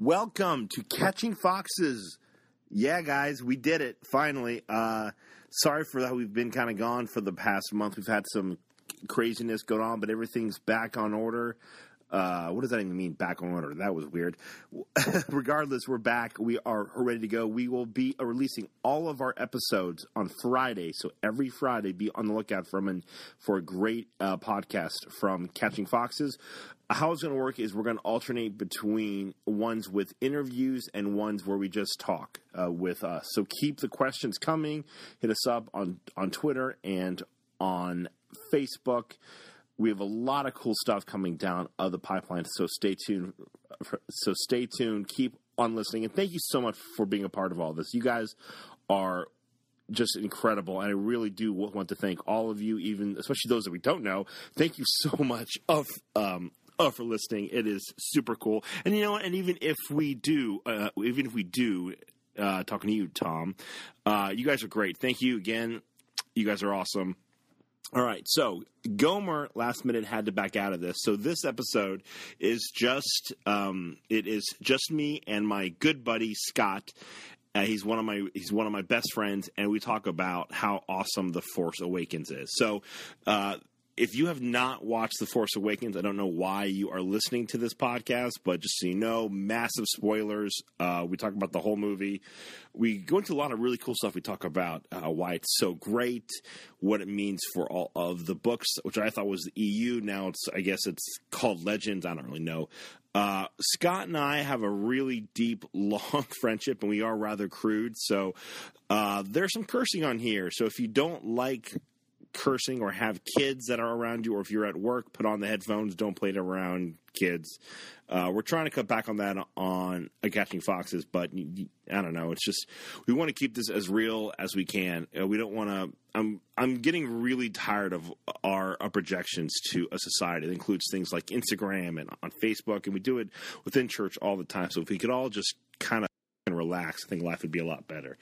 Welcome to Catching Foxes. Yeah, guys, we did it finally. Uh, sorry for that. We've been kind of gone for the past month. We've had some craziness going on, but everything's back on order. Uh, what does that even mean? Back on order? That was weird. Regardless, we're back. We are ready to go. We will be releasing all of our episodes on Friday. So every Friday, be on the lookout for them for a great uh, podcast from Catching Foxes. How it's going to work is we're going to alternate between ones with interviews and ones where we just talk uh, with us. So keep the questions coming. Hit us up on on Twitter and on Facebook we have a lot of cool stuff coming down of the pipeline. So stay tuned. So stay tuned. Keep on listening, and thank you so much for being a part of all this. You guys are just incredible, and I really do want to thank all of you, even especially those that we don't know. Thank you so much of um, uh, for listening. It is super cool, and you know, what? and even if we do, uh, even if we do, uh, talking to you, Tom, uh, you guys are great. Thank you again. You guys are awesome. All right, so Gomer last minute had to back out of this. So this episode is just um, it is just me and my good buddy Scott. Uh, he's one of my he's one of my best friends, and we talk about how awesome the Force Awakens is. So uh, if you have not watched The Force Awakens, I don't know why you are listening to this podcast, but just so you know, massive spoilers. Uh, we talk about the whole movie. We go into a lot of really cool stuff. We talk about uh, why it's so great, what it means for all of the books, which I thought was the EU. Now it's, I guess it's called Legends. I don't really know. Uh, Scott and I have a really deep, long friendship, and we are rather crude. So uh, there's some cursing on here. So if you don't like cursing or have kids that are around you, or if you're at work, put on the headphones. Don't play it around kids. Uh, we're trying to cut back on that on uh, catching foxes, but I don't know. It's just we want to keep this as real as we can. Uh, we don't want to. I'm I'm getting really tired of our, our projections to a society. that includes things like Instagram and on Facebook, and we do it within church all the time. So if we could all just kind of relax, I think life would be a lot better.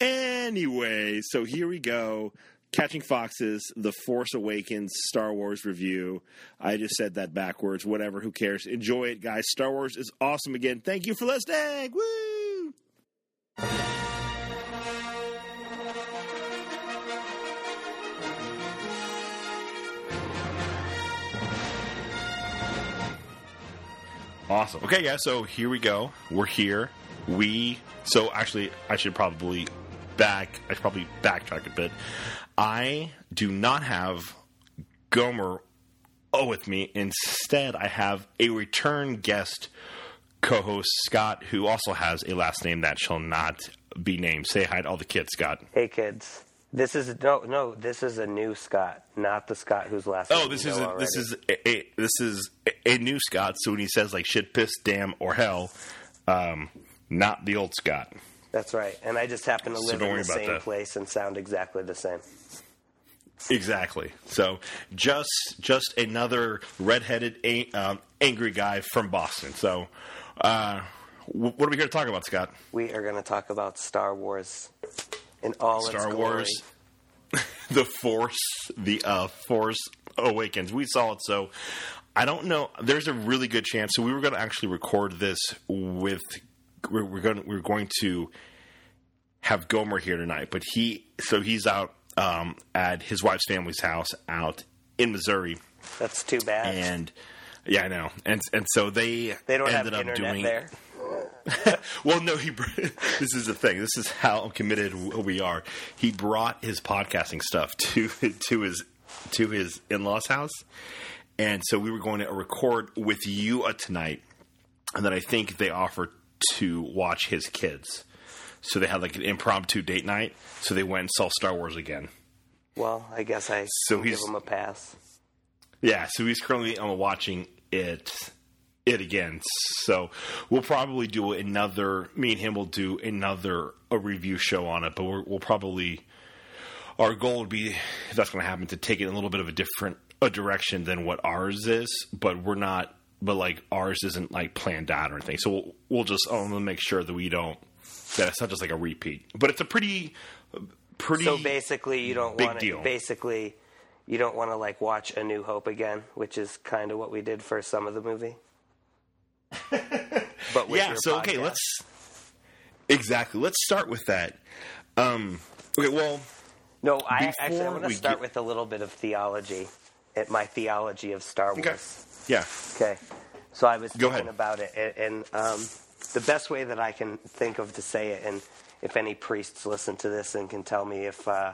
Anyway, so here we go. Catching Foxes, The Force Awakens, Star Wars review. I just said that backwards. Whatever, who cares? Enjoy it, guys. Star Wars is awesome again. Thank you for listening. Woo! Awesome. Okay, yeah, so here we go. We're here. We so actually I should probably back I should probably backtrack a bit. I do not have Gomer O with me. Instead, I have a return guest co host, Scott, who also has a last name that shall not be named. Say hi to all the kids, Scott. Hey, kids. This is no, no. This is a new Scott, not the Scott whose last. Oh, this is a, this is a, a, this is a new Scott. So when he says like shit, piss, damn, or hell, um, not the old Scott. That's right. And I just happen to live so in the same that. place and sound exactly the same. Exactly. So just just another redheaded um, angry guy from Boston. So uh, what are we here to talk about, Scott? We are going to talk about Star Wars in all Star its Wars, the Force, the uh, Force Awakens. We saw it, so I don't know. There's a really good chance. So we were going to actually record this with we're, we're going we're going to have Gomer here tonight, but he so he's out um, at his wife's family's house out in Missouri. That's too bad. And yeah, I know. And and so they they don't ended have up doing there. well, no, he. This is the thing. This is how committed we are. He brought his podcasting stuff to to his to his in law's house, and so we were going to record with you tonight, and then I think they offered to watch his kids. So they had like an impromptu date night. So they went and saw Star Wars again. Well, I guess I so give him a pass. Yeah, so he's currently um, watching it it again. So we'll probably do another. Me and him will do another a review show on it, but we will probably our goal would be if that's going to happen to take it in a little bit of a different a direction than what ours is. But we're not. But like ours isn't like planned out or anything. So we'll, we'll just want to make sure that we don't that it's not just like a repeat. But it's a pretty pretty. So basically, you don't want to basically you don't want to like watch A New Hope again, which is kind of what we did for some of the movie. But yeah. So okay, let's exactly. Let's start with that. Um, okay. Well, No, I actually I want to start get- with a little bit of theology. At my theology of Star Wars. okay. Yeah. Okay. So I was Go thinking ahead. about it, and, and um, the best way that I can think of to say it, and if any priests listen to this and can tell me if uh,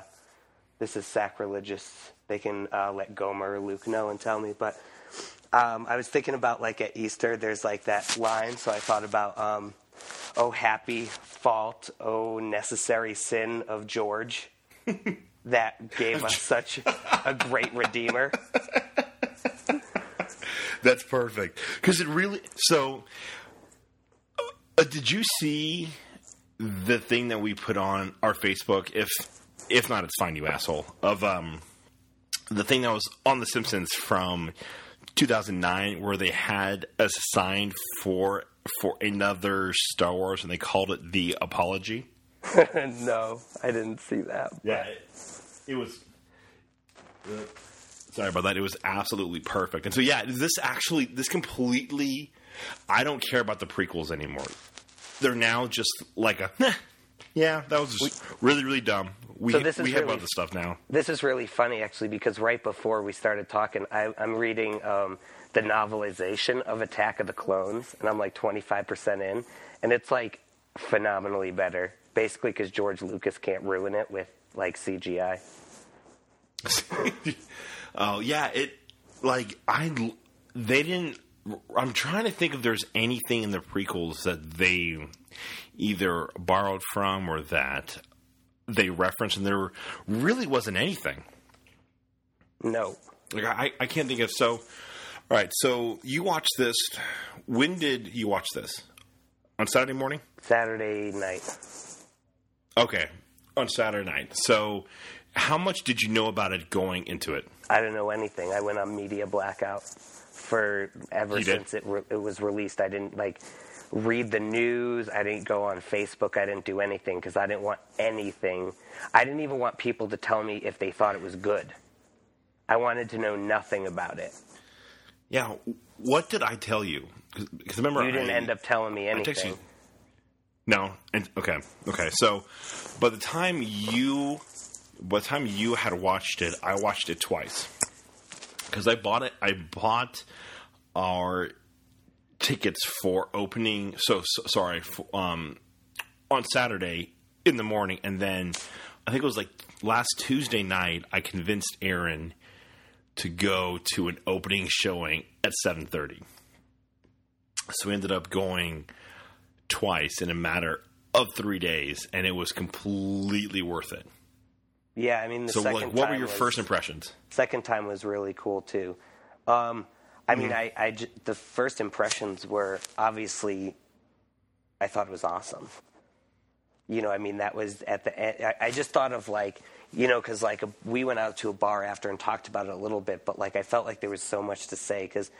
this is sacrilegious, they can uh, let Gomer or Luke know and tell me. But um, I was thinking about like at Easter, there's like that line, so I thought about, um, oh happy fault, oh necessary sin of George. that gave us such a great redeemer. That's perfect because it really. So, uh, did you see the thing that we put on our Facebook? If if not, it's fine, you asshole. Of um, the thing that was on The Simpsons from 2009, where they had a sign for for another Star Wars, and they called it the Apology. no, I didn't see that. Yeah, it, it was. Sorry about that. It was absolutely perfect. And so, yeah, this actually, this completely, I don't care about the prequels anymore. They're now just like a, "Nah, yeah, that was just really, really dumb. We So this is we have really- other stuff now. This is really funny, actually, because right before we started talking, I, I'm reading um, the novelization of Attack of the Clones, and I'm like 25% in, and it's like phenomenally better. Basically, because George Lucas can't ruin it with like CGI. Oh yeah, it like I they didn't. I'm trying to think if there's anything in the prequels that they either borrowed from or that they referenced, and there really wasn't anything. No, Like I, I can't think of. So, all right. So you watched this. When did you watch this? On Saturday morning. Saturday night. Okay, on Saturday night. So, how much did you know about it going into it? I didn't know anything. I went on media blackout for ever You since it re- it was released. I didn't like read the news. I didn't go on Facebook. I didn't do anything because I didn't want anything. I didn't even want people to tell me if they thought it was good. I wanted to know nothing about it. Yeah. What did I tell you? Because remember, You didn't I- end up telling me anything. No, and okay, okay. So, by the time you, by the time you had watched it, I watched it twice because I bought it. I bought our tickets for opening. So, so sorry, for, um, on Saturday in the morning, and then I think it was like last Tuesday night. I convinced Aaron to go to an opening showing at seven thirty. So we ended up going twice in a matter of three days, and it was completely worth it. Yeah, I mean the So, second like, what were your was- first impressions? second time was really cool too. Um, I Mm-hmm. mean, I, I j- the first impressions were obviously, I thought it was awesome. You know, I mean, that was at the end. I, I just thought of like, you know, because like we went out to a bar after and talked about it a little bit, but like I felt like there was so much to say because,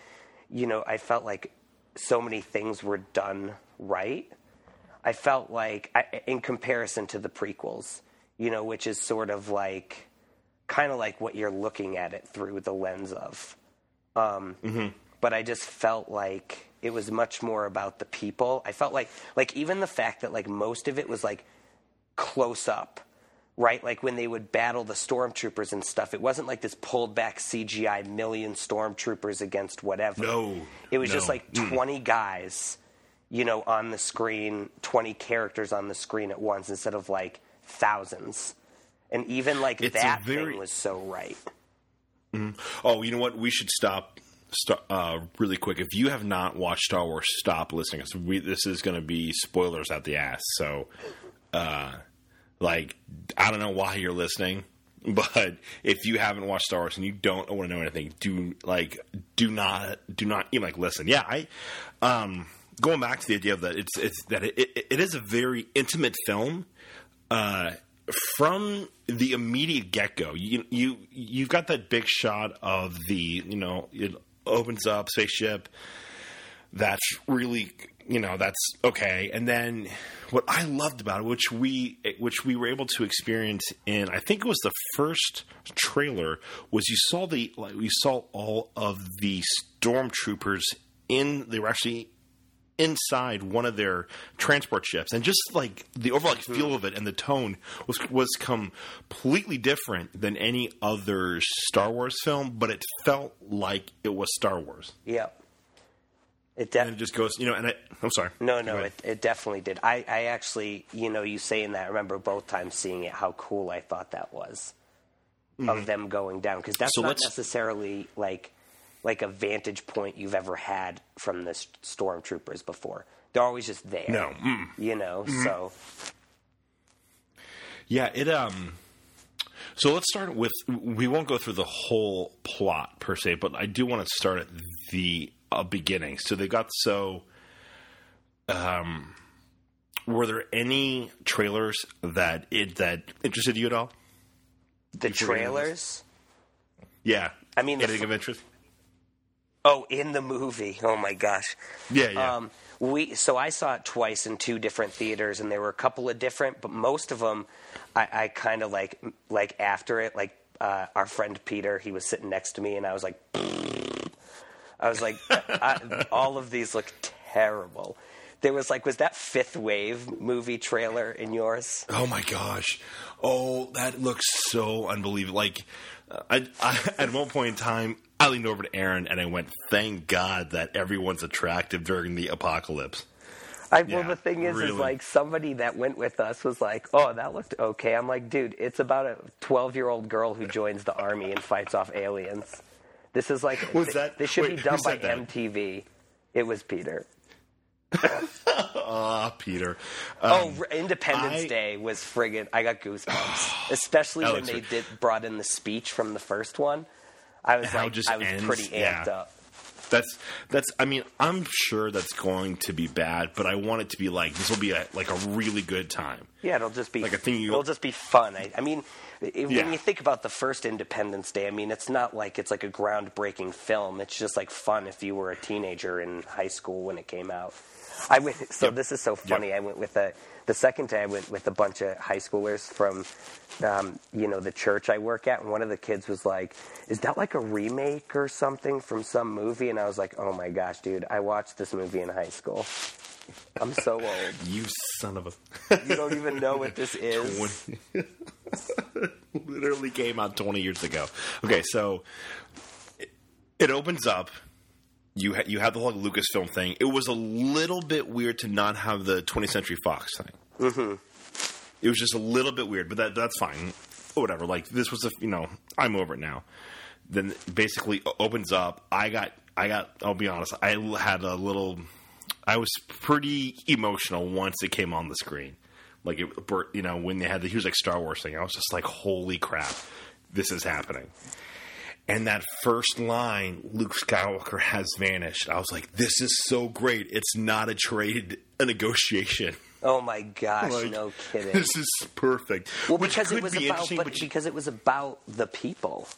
you know, I felt like so many things were done right. I felt like, I, in comparison to the prequels, you know, which is sort of like, kind of like what you're looking at it through the lens of. Um, But I just felt like it was much more about the people. I felt like, like even the fact that like most of it was like close up, right? Like when they would battle the stormtroopers and stuff, it wasn't like this pulled back CGI million stormtroopers against whatever. No, it was just no. like 20 guys, you know, on the screen, 20 characters on the screen at once instead of like thousands. And even like It's that very- thing was so right. Oh, you know what? We should stop. Stop uh, really quick. If you have not watched Star Wars, stop listening. 'cause we, this is going to be spoilers out the ass. So, uh, like, I don't know why you're listening, but if you haven't watched Star Wars and you don't want to know anything, do like, do not, do not even like listen. Yeah, I, um, going back to the idea of that, it's it's that it, it, it is a very intimate film. Uh, from the immediate get go, you you you've got that big shot of the you know it opens up spaceship. That's really you know that's okay. And then what I loved about it, which we which we were able to experience in, I think it was the first trailer, was you saw the like we saw all of the stormtroopers in. They were actually inside one of their transport ships, and just like the overall feel of it and the tone was was completely different than any other Star Wars film, but it felt like it was Star Wars. Yep. It And definitely. it just goes, you know. And I, I'm sorry. No, no, it, it definitely did. I, I actually, you know, you saying that, I remember both times seeing it, how cool I thought that was of mm-hmm. them going down. Because that's So not necessarily like like a vantage point you've ever had from the stormtroopers before. They're always just there. No. Mm. You know, so Yeah, it um so let's start with we won't go through the whole plot per se, but I do want to start at the uh, beginning. So they got so um were there any trailers that it that interested you at all? the Before we get into this. trailers. Yeah. I mean, anything fir- of interest? Oh, in the movie. Oh my gosh. Yeah, yeah. Um, we so I saw it twice in two different theaters, and there were a couple of different, but most of them, I, I kind of like like after it, like uh, our friend Peter, he was sitting next to me, and I was like, I was like, I, all of these look terrible. There was like, was that Fifth Wave movie trailer in yours? Oh my gosh! Oh, that looks so unbelievable. Like, uh, I, I at one point in time, I leaned over to Aaron and I went, "Thank God that everyone's attractive during the apocalypse." I, well, Yeah, the thing is, really. is like somebody that went with us was like, "Oh, that looked okay." I'm like, "Dude, it's about a 12 year old girl who joins the army and fights off aliens." This is like Was th- that- this should wait, be done by that? MTV. It was Peter. Ah, Peter. oh, Independence I- Day was friggin' I got goosebumps, especially when they did brought in the speech from the first one. I was like, just I was ends, pretty amped yeah. up. That's that's. I mean, I'm sure that's going to be bad, but I want it to be like this will be a, like a really good time. Yeah, it'll just be Like a thing you- it'll just be fun. I, I mean, i Yeah. when you think about the first Independence Day, I mean, it's not like it's like a groundbreaking film. It's just like fun if you were a teenager in high school when it came out. I went. So Yep. this is so funny. I went with a the second day. I went with a bunch of high schoolers from, um, you know, the church I work at, and one of the kids was like, "Is that like a remake or something from some movie?" And I was like, "Oh my gosh, dude! I watched this movie in high school. I'm so old. You son of a. You don't even know what this is." literally came out 20 years ago. Okay, so it, it opens up. You ha- you have the whole Lucasfilm thing. It was a little bit weird to not have the 20th Century Fox thing. Mm-hmm. It was just a little bit weird, but that that's fine. Whatever. Like this was a you know I'm over it now. Then basically opens up. I got I got. I'll be honest. I had a little. I was pretty emotional once it came on the screen. Like it, you know, when they had the huge like Star Wars thing, I was just like, "Holy crap, this is happening!" And that first line, "Luke Skywalker has vanished," I was like, "This is so great! It's not a trade, a negotiation. Oh my gosh, Like, no kidding. This is perfect." Well, Which because it was be about, but because it was about the people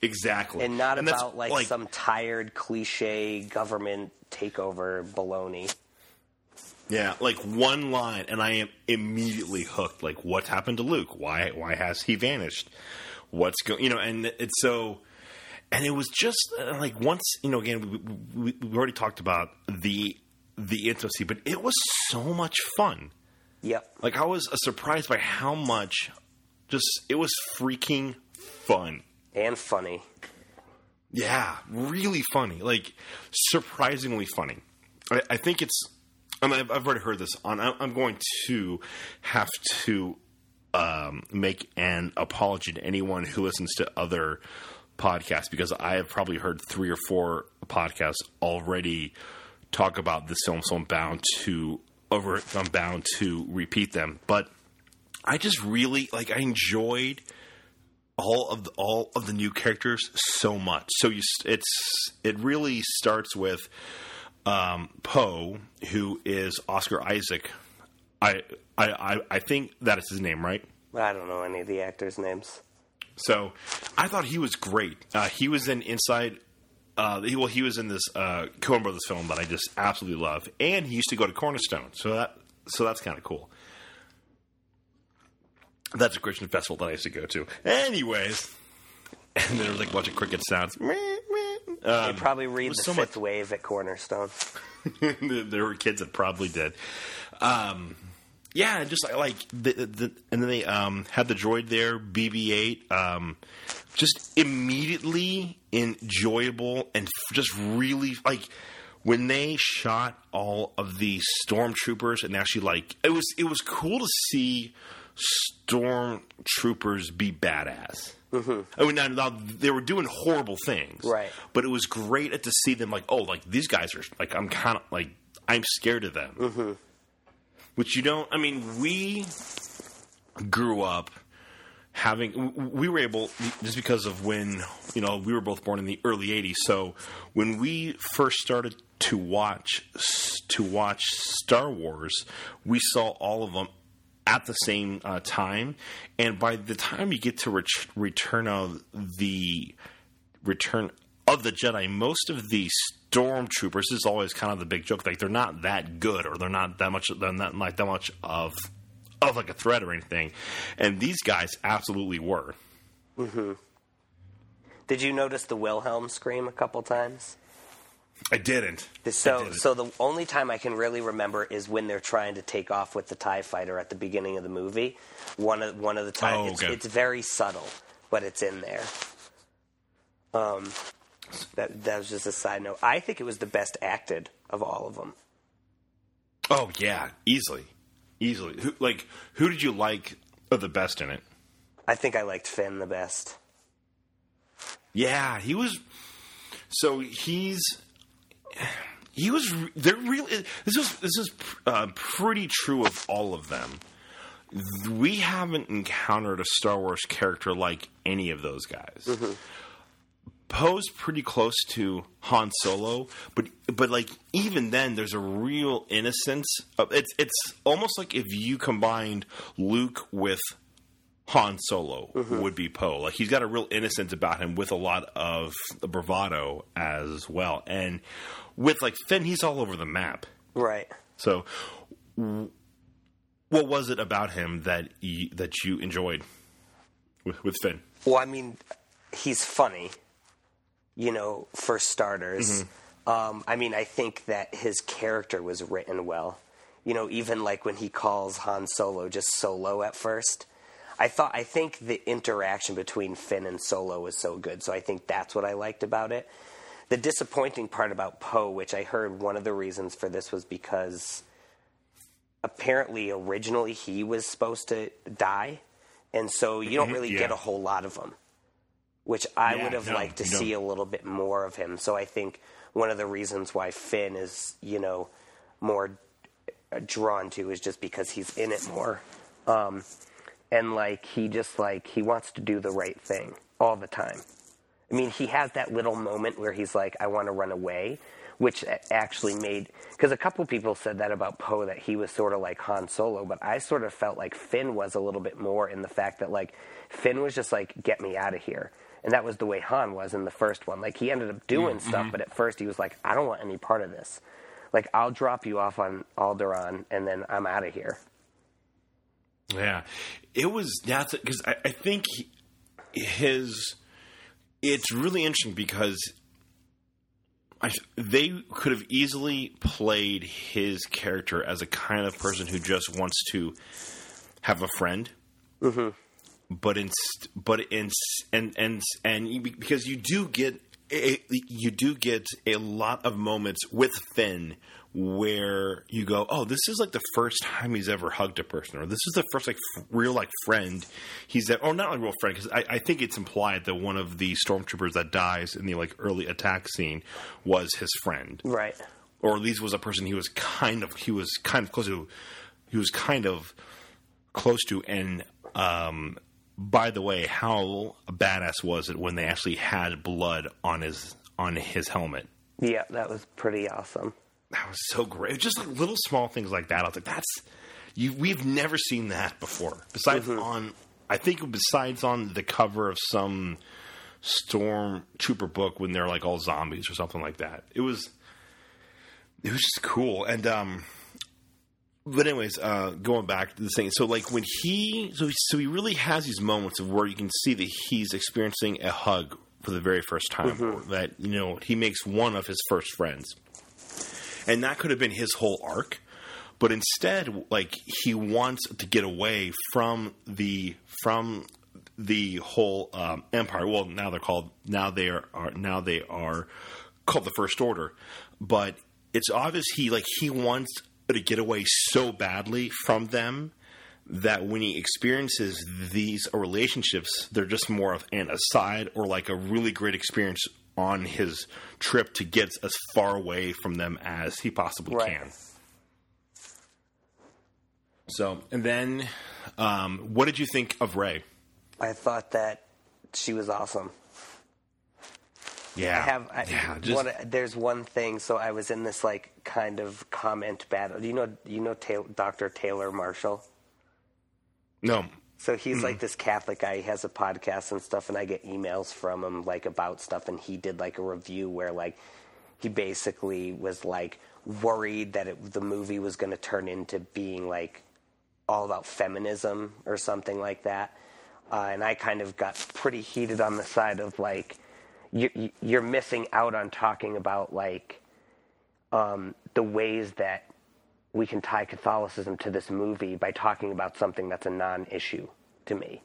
exactly, and not that's, about like, some tired cliche government takeover baloney. Yeah, like one line, and I am immediately hooked. Like, what happened to Luke? Why? Why has he vanished? What's going? You know, and it's so, and it was just uh, like once you know. Again, we, we, we already talked about the the intimacy, but it was so much fun. Yeah, Like, I was uh, surprised by how much. Just it was freaking fun. And funny. Yeah, really funny. Like surprisingly funny. I, I think it's. I mean, I've, I've already heard this on. I'm going to have to um, make an apology to anyone who listens to other podcasts because I have probably heard three or four podcasts already talk about this film, so I'm bound to over. I'm bound to repeat them, but. I just really like. I enjoyed all of the, all of the new characters so much. So you, it's it really starts with um, Poe, who is Oscar Isaac. I, I I I think that is his name, right? I don't know any of the actors' names. So I thought he was great. Uh, he was in Inside. Uh, he, well, he was in this uh, Coen Brothers film that I just absolutely love, and he used to go to Cornerstone. So that so that's kind of cool. That's a Christian festival that I used to go to. Anyways, and there was like a bunch of cricket sounds. they probably read the so fifth much- wave at Cornerstone. there were kids that probably did. Um, yeah, just like, like the, the, and then they um, had the droid there, BB-8. Um, just immediately enjoyable and f- just really like when they shot all of the stormtroopers and actually like it was it was cool to see stormtroopers be badass. Mm-hmm. I mean, now, now they were doing horrible things, Right. But it was great to see them like, oh, like these guys are like I'm kind of like I'm scared of them. Mm-hmm. Which you don't. I mean, we grew up having we were able just because of when you know we were both born in the early 80s so when we first started to watch to watch Star Wars we saw all of them at the same uh, time and by the time you get to ret- return of the return of the Jedi most of the stormtroopers this is always kind of the big joke like they're not that good or they're not that much they're not like that much of of like a threat or anything. And these guys absolutely were. Did you notice the Wilhelm scream a couple times? I didn't. I So, didn't. so the only time I can really remember is when they're trying to take off with the Tie Fighter at the beginning of the movie. One of one of the times, Oh, it's, it's very subtle, but it's in there. Um, that that was just a side note. I think it was the best acted of all of them. oh yeah, easily, easily. Who, like, who did you like of the best in it? I think I liked Finn the best. Yeah, he was. So he's he was. They're really. This is this is uh, pretty true of all of them. We haven't encountered a Star Wars character like any of those guys. Poe's pretty close to Han Solo, but but like even then, there's a real innocence. Of, it's it's almost like if you combined Luke with Han Solo mm-hmm. would be Poe. Like he's got a real innocence about him with a lot of bravado as well. And with like Finn, he's all over the map. Right. So, w- what was it about him that you, that you enjoyed with, with Finn? Well, I mean, he's funny, you know, for starters. Um, I mean, I think that his character was written well. You know, even like when he calls Han Solo just Solo at first. I thought I think the interaction between Finn and Solo was so good, so I think that's what I liked about it. The disappointing part about Poe, which I heard one of the reasons for this was because apparently originally he was supposed to die, and so you don't really yeah. get a whole lot of him. Which I Yeah, would have no, liked to see a little bit more of him. So I think one of the reasons why Finn is, you know, more drawn to is just because he's in it more. Um, and like he just like he wants to do the right thing all the time. I mean, he has that little moment where he's like, "I want to run away," which actually made because a couple people said that about Poe that he was sort of like Han Solo, but I sort of felt like Finn was a little bit more in the fact that like Finn was just like, "Get me out of here." And that was the way Han was in the first one. Like he ended up doing stuff, but at first he was like, "I don't want any part of this." Like I'll drop you off on Alderaan, and then I'm out of here. Yeah, it was that's because I, I think he, his. It's really interesting because I, they could have easily played his character as a kind of person who just wants to have a friend. Mm-hmm. But in but in and and and you- because you do get a, you do get a lot of moments with Finn where you go, oh, this is like the first time he's ever hugged a person, or this is the first like f- real like friend he's that, or not a real friend because I, I think it's implied that one of the stormtroopers that dies in the like early attack scene was his friend Right. or at least was a person he was kind of he was kind of close to he was kind of close to and um by the way how badass was it when they actually had blood on his on his helmet? Yeah, that was pretty awesome. that was so great. Just like little small things like that. I was like that's you we've never seen that before. Besides on i think besides on the cover of some stormtrooper book when they're like all zombies or something like that. It was it was just cool. And um but anyways uh going back to the thing so like when he so he, so he really has these moments of where you can see that he's experiencing a hug for the very first time. Mm-hmm. That you know he makes one of his first friends, and that could have been his whole arc. But instead, like he wants to get away from the from the whole um, empire. Well, now they're called now they are, are now they are called the First Order, but it's obvious he like he wants to get away so badly from them that when he experiences these relationships, they're just more of an aside or like a really great experience on his trip to get as far away from them as he possibly Right. can. So, and then, um, what did you think of Rey? I thought that she was awesome. Yeah, I have. I, yeah, just, one, there's one thing. So I was in this like kind of comment battle. Do you know? You know Taylor, Dr. Taylor Marshall? no, So he's like this Catholic guy. He has a podcast and stuff, and I get emails from him like about stuff. And he did like a review where like he basically was like worried that it, the movie was going to turn into being like all about feminism or something like that. Uh, and I kind of got pretty heated on the side of like you, you're missing out on talking about like um, the ways that we can tie Catholicism to this movie by talking about something that's a non-issue to me.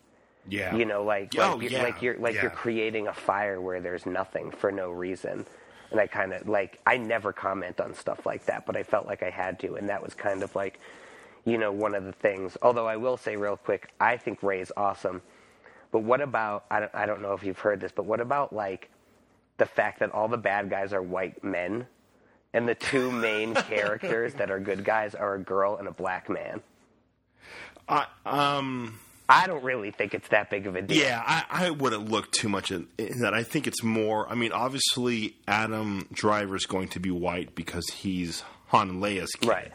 yeah, You know, like Oh, like, you're, yeah, like you're like yeah. you're creating a fire where there's nothing for no reason. And I kind of like I never comment on stuff like that, but I felt like I had to, and that was kind of like, you know, one of the things. Although I will say real quick, I think Rey's awesome. But what about I don't I don't know if you've heard this, but what about like the fact that all the bad guys are white men, and the two main characters that are good guys are a girl and a black man? I, um. I don't really think it's that big of a deal. Yeah, I, I wouldn't look too much in that. I think it's more. I mean, obviously, Adam Driver is going to be white because he's Han Leia's kid, Right.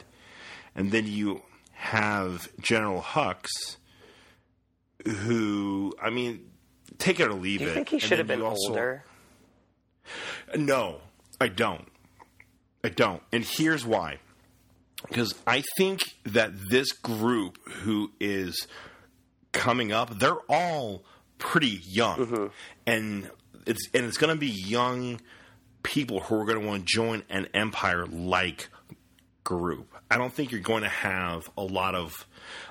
And then you have General Hux, who I mean, take it or leave it. Do you think he should have been also- older? No, I don't. I don't. And here's why. Because I think that this group who is coming up, they're all pretty young. Mm-hmm. And it's and it's going to be young people who are going to want to join an empire like group. I don't think you're going to have a lot of.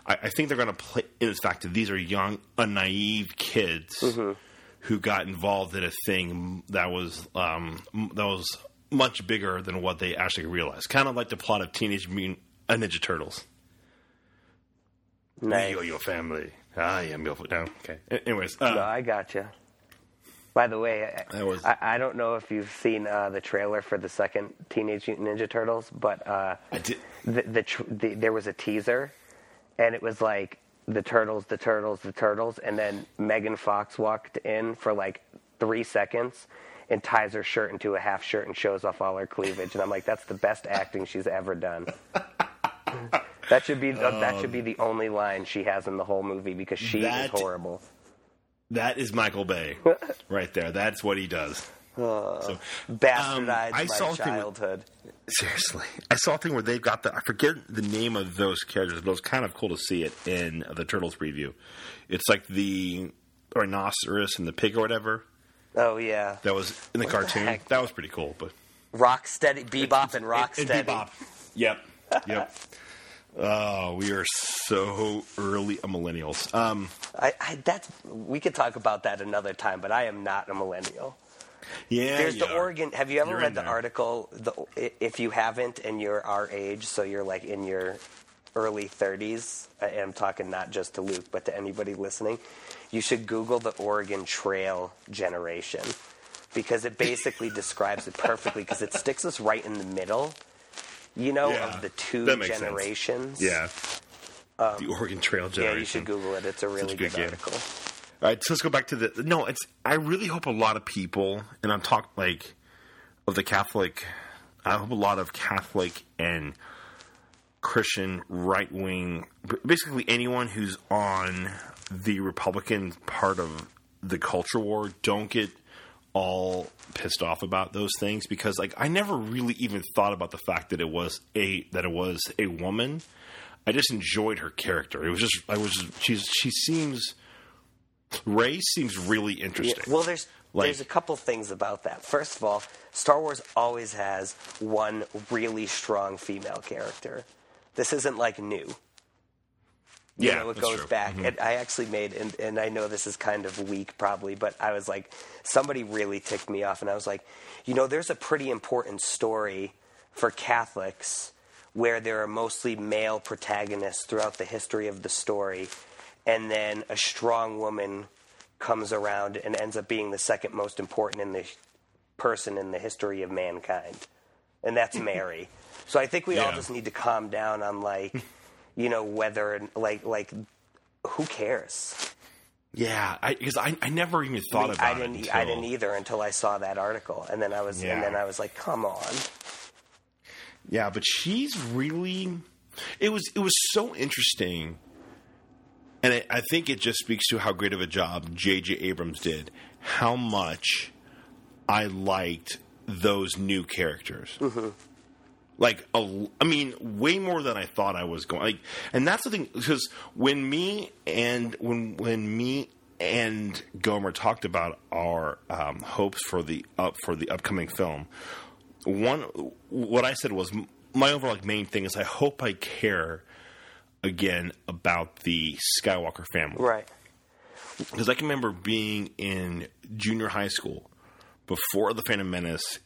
I, I think they're going to play in the fact that these are young, uh, naive kids who got involved in a thing that was um, that was much bigger than what they actually realized. Kind of like the plot of Teenage Mutant uh, Ninja Turtles. Nice. Yo, yo, family. I am your no. Okay. Anyways, uh, No, I gotcha. By the way, was- I, I don't know if you've seen uh, the trailer for the second Teenage Mutant Ninja Turtles, but uh, did. the, the, tr- the there was a teaser, and it was like the turtles, the turtles, the turtles, and then Megan Fox walked in for like three seconds and ties her shirt into a half shirt and shows off all her cleavage, and I'm like, that's the best acting she's ever done. That should be that should be the only line she has in the whole movie because she That- is horrible. That is Michael Bay, right there. That's what he does. Oh, so, Bastardized Um, I my saw a thing with- childhood. Seriously, I saw a thing where they've got the I forget the name of those characters, but it was kind of cool to see it in the Turtles preview. It's like the rhinoceros and the pig or whatever Oh yeah, that was in the What cartoon. heck? that was pretty cool. But Rocksteady, Bebop, and And Rocksteady. Bebop. Yep, yep. Oh, we are so early millennials. Um, I, I, that's we could talk about that another time, but I am not a millennial. yeah, There's the yeah. Oregon. Have you ever You're read the there. article? The, if you haven't, and you're our age, so you're like in your early 30s. I am talking not just to Luke, but to anybody listening. You should Google the Oregon Trail generation because it basically describes it perfectly because it sticks us right in the middle. You know, Yeah, of the two makes sense. generations. Yeah, the Oregon Trail generation. Um, Yeah, you should Google it. It's a really a good good, article. All right, so let's go back to the. No, it's. I really hope a lot of people, and I'm talking like of the Catholic. I hope a lot of Catholic and Christian right wing, basically anyone who's on the Republican part of the culture war, don't get all pissed off about those things because like I never really even thought about the fact that it was a that it was a woman. I just enjoyed her character. It was just I was she's she seems Rey seems really Yeah, interesting. well, there's Like, There's a couple things about that. First of all, Star Wars always has one really strong female character. This isn't like new. You Yeah, know, it goes true. back. Mhm. And I actually made, and, and I know this is kind of weak probably, but I was like, somebody really ticked me off, and I was like, you know, there's a pretty important story for Catholics where there are mostly male protagonists throughout the history of the story, and then a strong woman comes around and ends up being the second most important in the person in the history of mankind, and that's Mary. so I think we all just need to calm down on like, you know, whether like like who cares? yeah, because I, I, never even thought I, mean, about I didn't. it. I didn't either until I saw that article, and then I was, Yeah. and then I was like, "Come on!" Yeah, but she's really. It was it was so interesting, and I, I think it just speaks to how great of a job J.J. Abrams did. How much I liked those new characters. Mm-hmm. Like, a, I mean, way more than I thought I was going. Like, and that's the thing because when me and when when me and Gomer talked about our um, hopes for the up for the upcoming film, one what I said was my overall like, main thing is I hope I care again about the Skywalker family Right. because I can remember being in junior high school before the Phantom Menace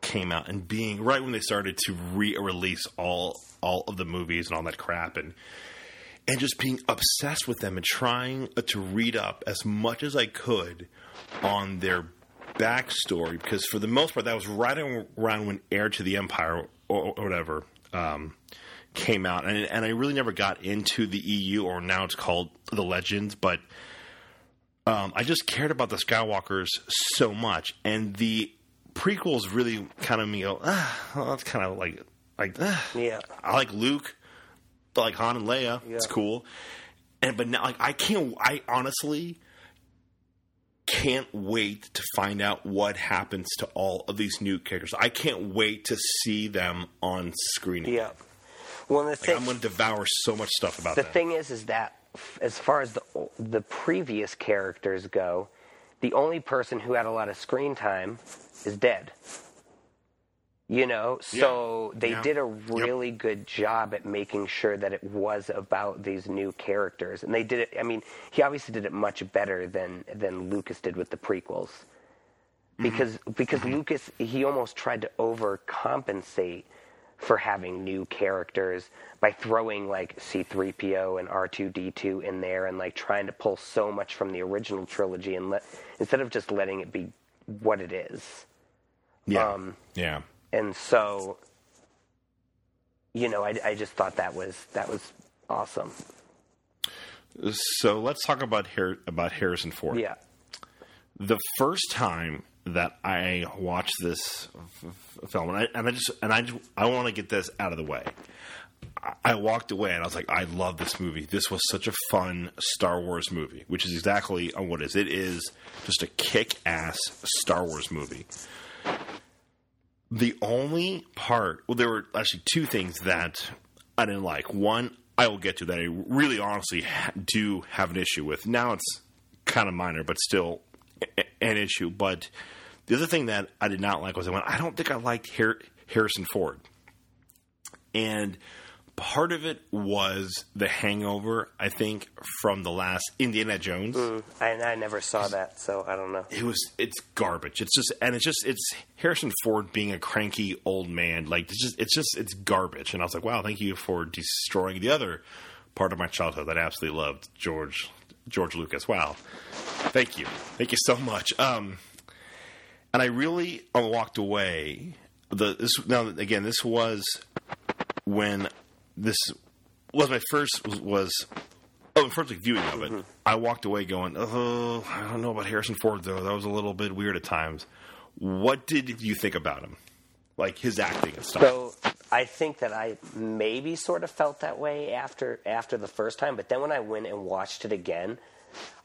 came out and being right when they started to re-release all all of the movies and all that crap and and just being obsessed with them and trying to read up as much as I could on their backstory because for the most part that was right around when Heir to the Empire or, or whatever um, came out. And and I really never got into the EU or now it's called the Legends but um, I just cared about the Skywalkers so much, and the prequels really kind of me go, ah, well, that's kind of like like ah. Yeah. I like Luke, I like Han and Leia. It's cool, and but now like I can't. I honestly can't wait to find out what happens to all of these new characters. I can't wait to see them on screen. Yeah. Well, the Like, thing, I'm going to devour so much stuff about the them. thing is, is that as far as the the previous characters go, the only person who had a lot of screen time is dead. You know, so they Yeah. did a really good job at making sure that it was about these new characters, and they did it. I mean, he obviously did it much better than than Lucas did with the prequels, mm-hmm. because because mm-hmm. Lucas he almost tried to overcompensate for having new characters by throwing like C3PO and R2D2 in there and like trying to pull so much from the original trilogy and let instead of just letting it be what it is. Yeah, um, yeah. And so you know, I, I just thought that was that was awesome. So let's talk about Har- about Harrison Ford. Yeah. the first time that I watched this f- f- film, and I, and I just and I just, I want to get this out of the way. I- I walked away and I was like, I love this movie. This was such a fun Star Wars movie, which is exactly what it is. It is just a kick-ass Star Wars movie. The only part, well, there were actually two things that I didn't like. One, I will get to that I really honestly do have an issue with. Now it's kind of minor, but still an issue. But the other thing that I did not like was I went, I don't think I liked Harrison Ford. And part of it was the hangover, I think, from the last Indiana Jones I, I never saw that, so I don't know. it was it's garbage. It's just and it's just it's Harrison Ford being a cranky old man. Like it's just it's just it's garbage. And I was like, wow, thank you for destroying the other part of my childhood that I absolutely loved, George George Lucas. Wow, thank you, thank you so much. Um, and I really uh, walked away. The this now again, this was when this was my first was, was oh first like, viewing of it. Mm-hmm. I walked away going, oh, I don't know about Harrison Ford though. That was a little bit weird at times. What did you think about him? Like his acting and stuff. So I think that I maybe sort of felt that way after after the first time, but then when I went and watched it again,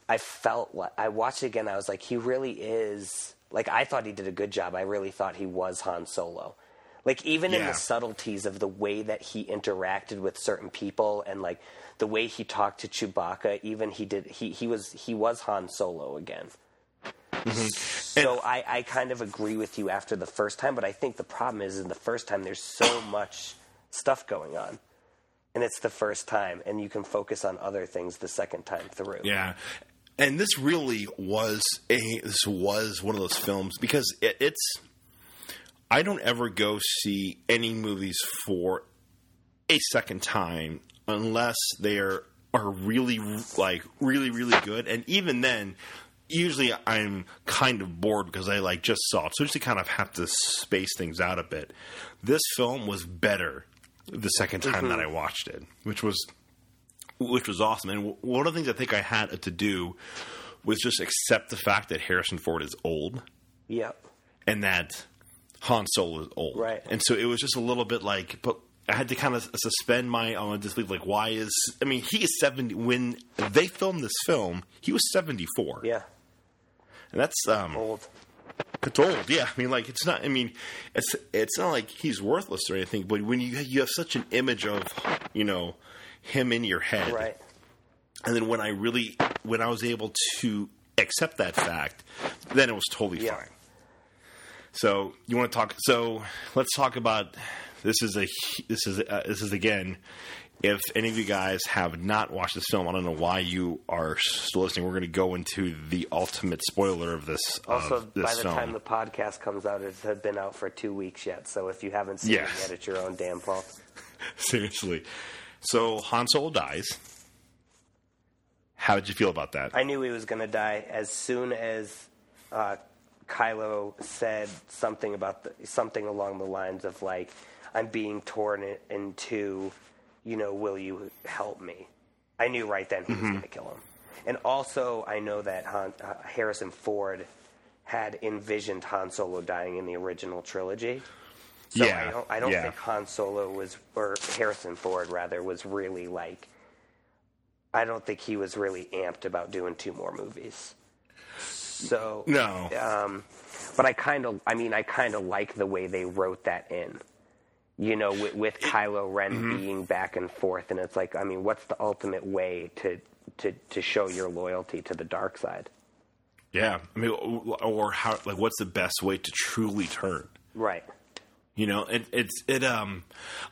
I felt like I watched it again. I was like, he really is. Like I thought he did a good job. I really thought he was Han Solo. Like even in the subtleties of the way that he interacted with certain people and like the way he talked to Chewbacca, even he did he he was he was Han Solo again. Mm-hmm. So I, I kind of agree with you after the first time, but I think the problem is in the first time there's so much stuff going on. And it's the first time, and you can focus on other things the second time through. Yeah. And this really was a this was one of those films because it, it's I don't ever go see any movies for a second time unless they're are really like really really good and even then usually I'm kind of bored because I like just saw it so you just to kind of have to space things out a bit. This film was better the second time that mm-hmm. I watched it, which was which was awesome. And w- one of the things I think I had to do was just accept the fact that Harrison Ford is old Yep. and that Han Solo is old. Right. And so it was just a little bit like, but I had to kind of suspend my on disbelief. Like, why is? I mean, he is seventy. When they filmed this film, he was seventy four. Yeah. and that's um, Old. it's old. Yeah, I mean, like it's not. I mean, it's it's not like he's worthless or anything. But when you you have such an image of you know him in your head, Right. and then when I really when I was able to accept that fact, then it was totally Yeah. fine. So you want to talk? So let's talk about this. Is a this is uh, this is again. If any of you guys have not watched this film, I don't know why you are still listening. We're going to go into the ultimate spoiler of this. Also, of this by the film. time the podcast comes out, it has been out for two weeks yet. So if you haven't seen Yeah. it yet, it's your own damn fault. seriously. So Han Solo dies. How did you feel about that? I knew he was going to die as soon as uh, Kylo said something about the, something along the lines of like, "I'm being torn in, in two. You know, will you help me?" I knew right then he was going to kill him. And also, I know that Han, uh, Harrison Ford had envisioned Han Solo dying in the original trilogy. So Yeah, I don't, I don't yeah. think Han Solo was, or Harrison Ford rather, was really like. I don't think he was really amped about doing two more movies. So No. um, but I kind of, I mean, I kind of like the way they wrote that in. You know, with, with Kylo Ren Mm-hmm. being back and forth, and it's like, I mean, what's the ultimate way to to to show your loyalty to the dark side? Yeah, I mean, or how? Like, what's the best way to truly turn? Right. You know, it, it's it. Um,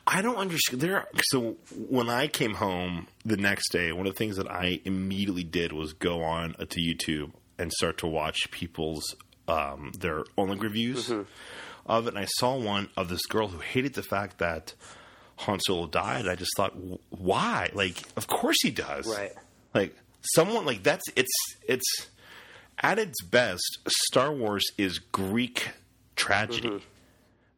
I don't understand. There. So when I came home the next day, one of the things that I immediately did was go on to YouTube and start to watch people's um their only reviews of it. And I saw one of this girl who hated the fact that Han Solo died. I just thought, why? Like, of course he does. Right. Like someone like that's it's it's at its best. Star Wars is Greek tragedy.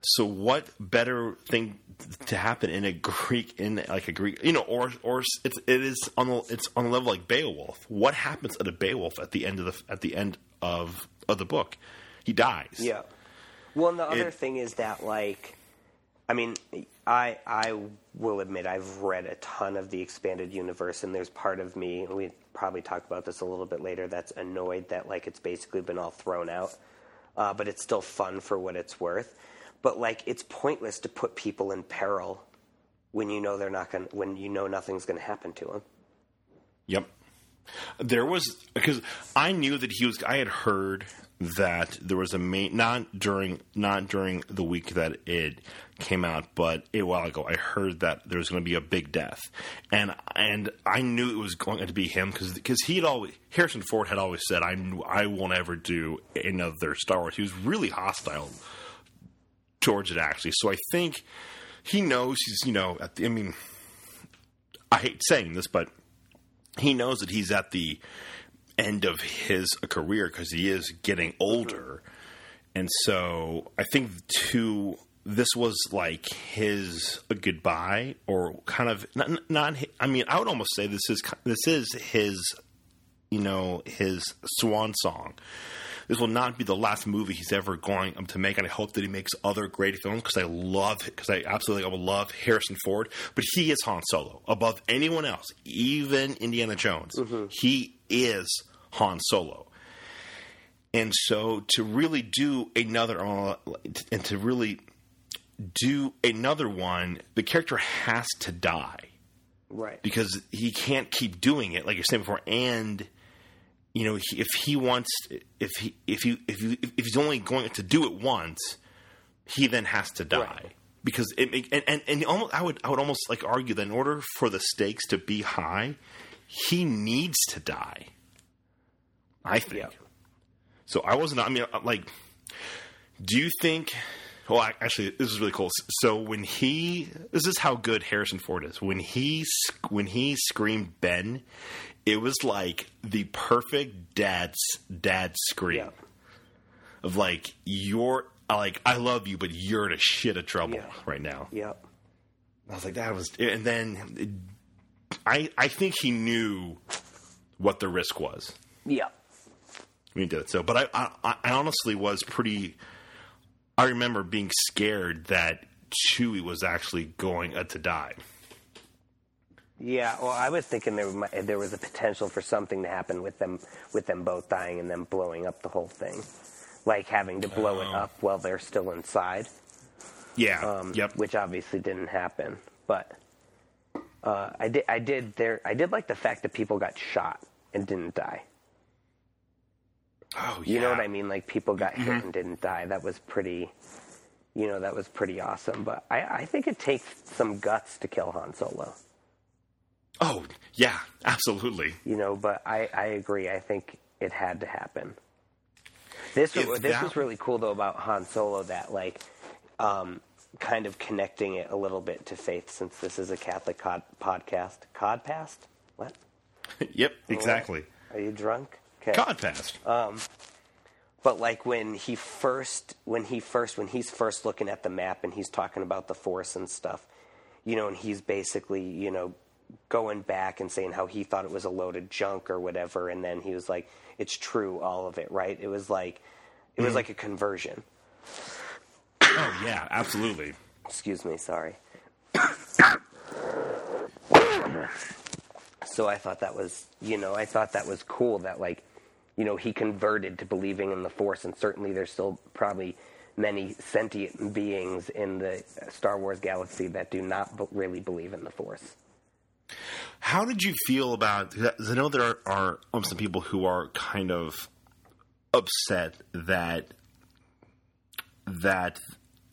So what better thing to happen in a Greek in like a Greek you know or or it's it is on the it's on the level like Beowulf. What happens at a Beowulf at the end of the at the end of of the book? He dies. Yeah. Well, and the other It- thing is that, like, I mean, I I will admit I've read a ton of the expanded universe, and there's part of me, we probably talk about this a little bit later, that's annoyed that like it's basically been all thrown out, uh, but it's still fun for what it's worth. But like, it's pointless to put people in peril when you know they're not going, when you know nothing's going to happen to them. Yep. There was because I knew that he was. I had heard that there was a main not during not during the week that it came out, but a while ago. I heard that there was going to be a big death, and and I knew it was going to be him because because he had always Harrison Ford had always said I I won't ever do another Star Wars. He was really hostile towards it actually. So I think he knows he's you know at the, I mean I hate saying this, but he knows that he's at the end of his career because he is getting older, and so I think to this was like his goodbye or kind of not. not I mean, I would almost say this is this is his, you know, his swan song. This will not be the last movie he's ever going to make, and I hope that he makes other great films because I love because I absolutely I love Harrison Ford, but he is Han Solo above anyone else, even Indiana Jones. He is Han Solo, and so to really do another uh, and to really do another one, the character has to die Right. because he can't keep doing it like you're saying before and you know, if he wants, if he, if you, if you, if he's only going to do it once, he then has to die Right. because it, and and, and almost, I would, I would almost like argue that in order for the stakes to be high, he needs to die. I think. Yeah. So I wasn't. I mean, like, do you think? Well, I- actually, this is really cool. So when he, this is how good Harrison Ford is. When he when he screamed Ben, it was like the perfect dad's dad scream Yeah. of like you're like I love you, but you're in a shit of trouble Yeah. right now. Yep. I was like, that was, and then it, I I think he knew what the risk was Yep. when he did it. So, but I, I, I honestly was pretty. I remember being scared that Chewie was actually going uh, to die. Yeah, well, I was thinking there might, there was a potential for something to happen with them with them both dying and them blowing up the whole thing, like having to blow it Oh. up while they're still inside. Yeah. um, yep. which obviously didn't happen. But uh, I did, I did there, I did like the fact that people got shot and didn't die. oh, You know what I mean? Like people got hit and didn't die. That was pretty, you know, that was pretty awesome. But I, I think it takes some guts to kill Han Solo. Oh, yeah. Absolutely. You know, but I, I agree. I think it had to happen. This If was, this that- was really cool though about Han Solo that like um, kind of connecting it a little bit to faith since this is a Catholic cod, podcast. Codpast? What? yep. Exactly. Are you drunk? Okay. God passed. But like when he first, when he first, when he's first looking at the map and he's talking about the Force and stuff, you know, and he's basically, you know, going back and saying how he thought it was a load of junk or whatever, and then he was like, "It's true, all of it, right?" It was like, it was mm-hmm. like a conversion. oh, yeah. Absolutely. Excuse me, sorry. so I thought that was, you know, I thought that was cool that like, you know, he converted to believing in the Force, and certainly there's still probably many sentient beings in the Star Wars galaxy that do not b- really believe in the Force. How did you feel about? I know there are, are some people who are kind of upset that that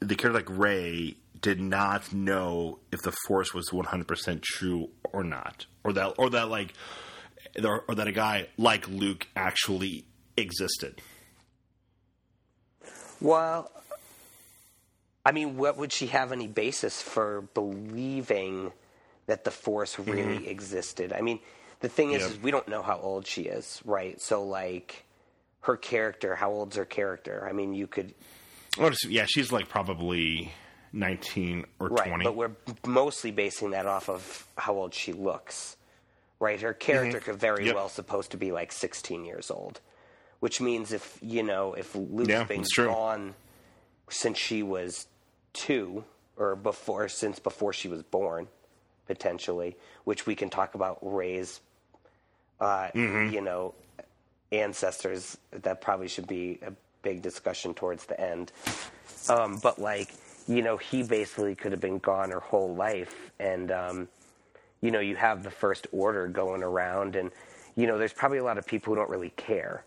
the character like Rey did not know if the Force was one hundred percent true or not, or that or that like or, or that a guy like Luke actually existed. Well, I mean, what would she have any basis for believing that the Force mm-hmm. really existed? I mean, the thing is, Yep. is, we don't know how old she is, right? So, like, her character, how old's her character? I mean, you could, Well, yeah, she's like probably nineteen or right? twenty. But we're mostly basing that off of how old she looks, right? Her character mm-hmm. could very Yep. well supposed to be like 16 years old, which means if you know if Luke's Yeah, been gone since she was two or before since before she was born, potentially, which we can talk about Rey's, uh, Mm-hmm. you know, ancestors. That probably should be a big discussion towards the end. Um, but like, you know, he basically could have been gone her whole life, and um, you know, you have the first order going around, and you know, there's probably a lot of people who don't really care,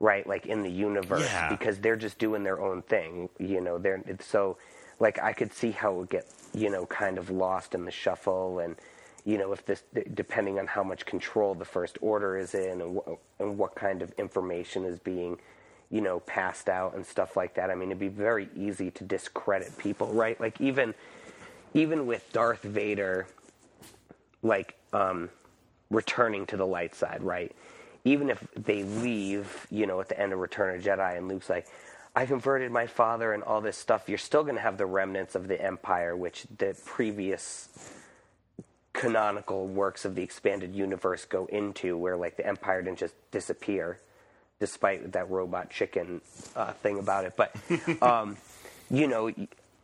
right? Like in the universe, Yeah. because they're just doing their own thing. You know, they're so like I could see how it would get you know kind of lost in the shuffle, and you know, if this depending on how much control the first order is in, and, wh- and what kind of information is being you know, passed out and stuff like that. I mean, it'd be very easy to discredit people, right? Like even even with Darth Vader like um returning to the light side, right? Even if they leave, you know, at the end of Return of Jedi and Luke's like, I converted my father and all this stuff, you're still going to have the remnants of the Empire, which the previous canonical works of the expanded universe go into, where like the Empire didn't just disappear, despite that robot chicken uh, thing about it. But um, you know,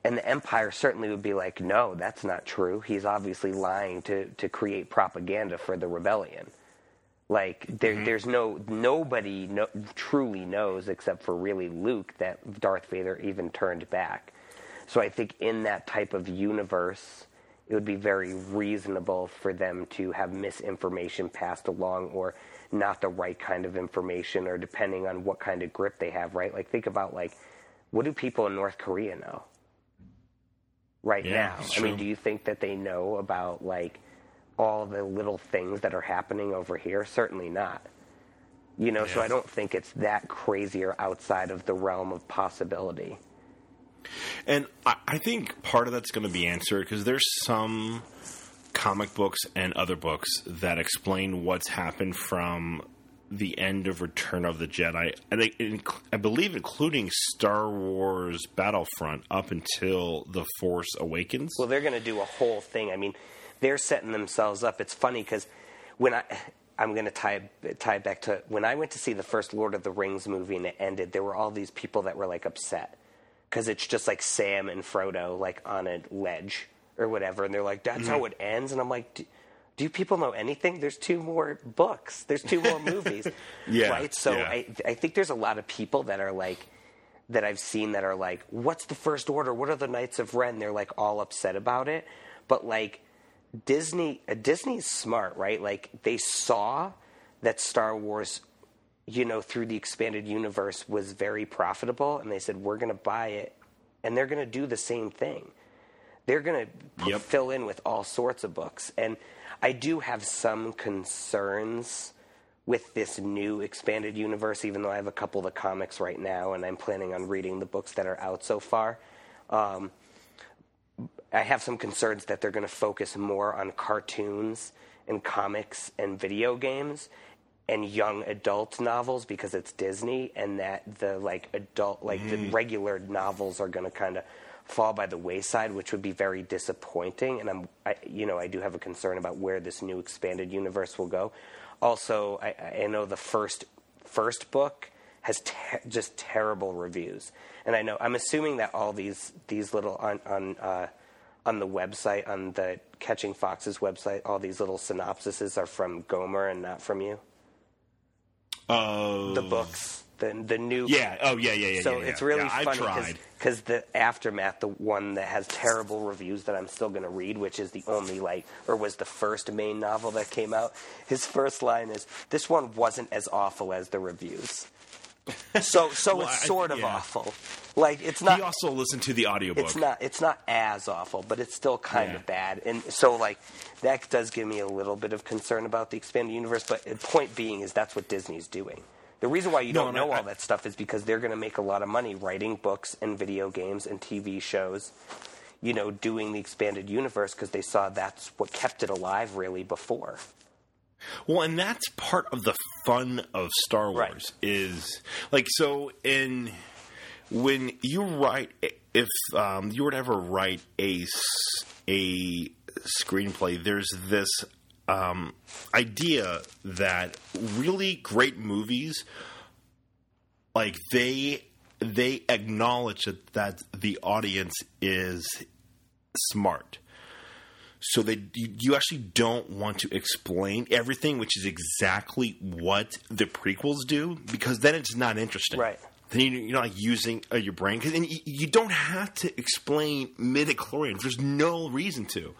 and the Empire certainly would be like, no, that's not true. He's obviously lying to to create propaganda for the rebellion. Like there, mm-hmm. there's no nobody no, truly knows except for really Luke that Darth Vader even turned back. So I think in that type of universe, it would be very reasonable for them to have misinformation passed along or not the right kind of information or depending on what kind of grip they have, right? Like think about like what do people in North Korea know right Yeah, now? I mean, do you think that they know about like all the little things that are happening over here? Certainly not. You know, so I don't think it's that crazy or outside of the realm of possibility. And I, I think part of that's going to be answered because there's some comic books and other books that explain what's happened from the end of Return of the Jedi, and I believe, including Star Wars Battlefront up until The Force Awakens. Well, they're going to do a whole thing. I mean, they're setting themselves up. It's funny because when I. I'm going to tie tie it back to when I went to see the first Lord of the Rings movie and it ended. There were all these people that were like upset because it's just like Sam and Frodo like on a ledge or whatever, and they're like, "That's how mm-hmm. it ends." And I'm like, "Do- "Do people know anything? There's two more books. There's two more movies, Yeah, right?" So yeah. I I think there's a lot of people that are like that I've seen that are like, "What's the First Order? What are the Knights of Ren?" They're like all upset about it, but like Disney, uh, Disney's smart, right? Like they saw that Star Wars, you know, through the expanded universe was very profitable, and they said we're going to buy it, and they're going to do the same thing. They're going to Yep. fill in with all sorts of books, and I do have some concerns with this new expanded universe, even though I have a couple of the comics right now, and I'm planning on reading the books that are out so far. Um, I have some concerns that they're going to focus more on cartoons and comics and video games and young adult novels because it's Disney, and that the like adult, like the regular novels are going to kind of fall by the wayside, which would be very disappointing. And I'm, I, you know, I do have a concern about where this new expanded universe will go. Also, I, I know the first first book has te- just terrible reviews, and I know I'm assuming that all these these little on on uh, on the website on the Catching Foxes website, all these little synopsises are from Gomer and not from you. Uh, The books, the the new yeah. Oh, yeah, yeah, yeah. so yeah, it's really Yeah, funny because the aftermath, the one that has terrible reviews that I'm still going to read, which is the only like, or was the first main novel that came out. His first line is, "This one wasn't as awful as the reviews." So, so Well, it's I- sort of yeah. awful. Like it's not. he also listened to the audiobook. it's not. It's not as awful, but it's still kind Yeah. of bad. And so, like, that does give me a little bit of concern about the expanded universe. But the point being is that's what Disney's doing. The reason why you No, don't know I- all that stuff is because they're going to make a lot of money writing books and video games and TV shows. You know, doing the expanded universe because they saw that's what kept it alive really before. Well, and that's part of the fun of Star Wars Right. is like so in when you write if um, you were to ever write a a screenplay, there's this um, idea that really great movies like they they acknowledge that, that the audience is smart so they you, you actually don't want to explain everything which is exactly what the prequels do because then it's not interesting Right. Then you- you're not using uh, your brain because you, you don't have to explain midichlorians there's no reason to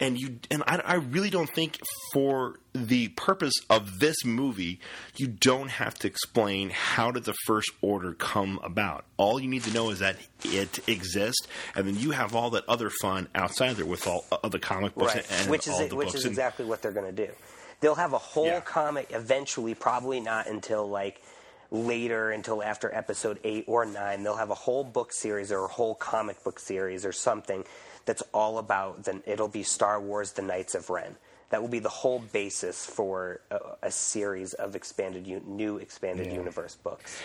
and you and I, I really don't think for the purpose of this movie you don't have to explain how did the first order come about all you need to know is that it exists and then you have all that other fun outside there with all of the comic books right. and which is all it, the which is and- exactly what they're going to do. They'll have a whole Yeah. comic eventually, probably not until like later, until after episode eight or nine. They'll have a whole book series or a whole comic book series or something that's all about. Then it'll be Star Wars: The Knights of Ren. That will be the whole basis for a, a series of expanded, new expanded universe books.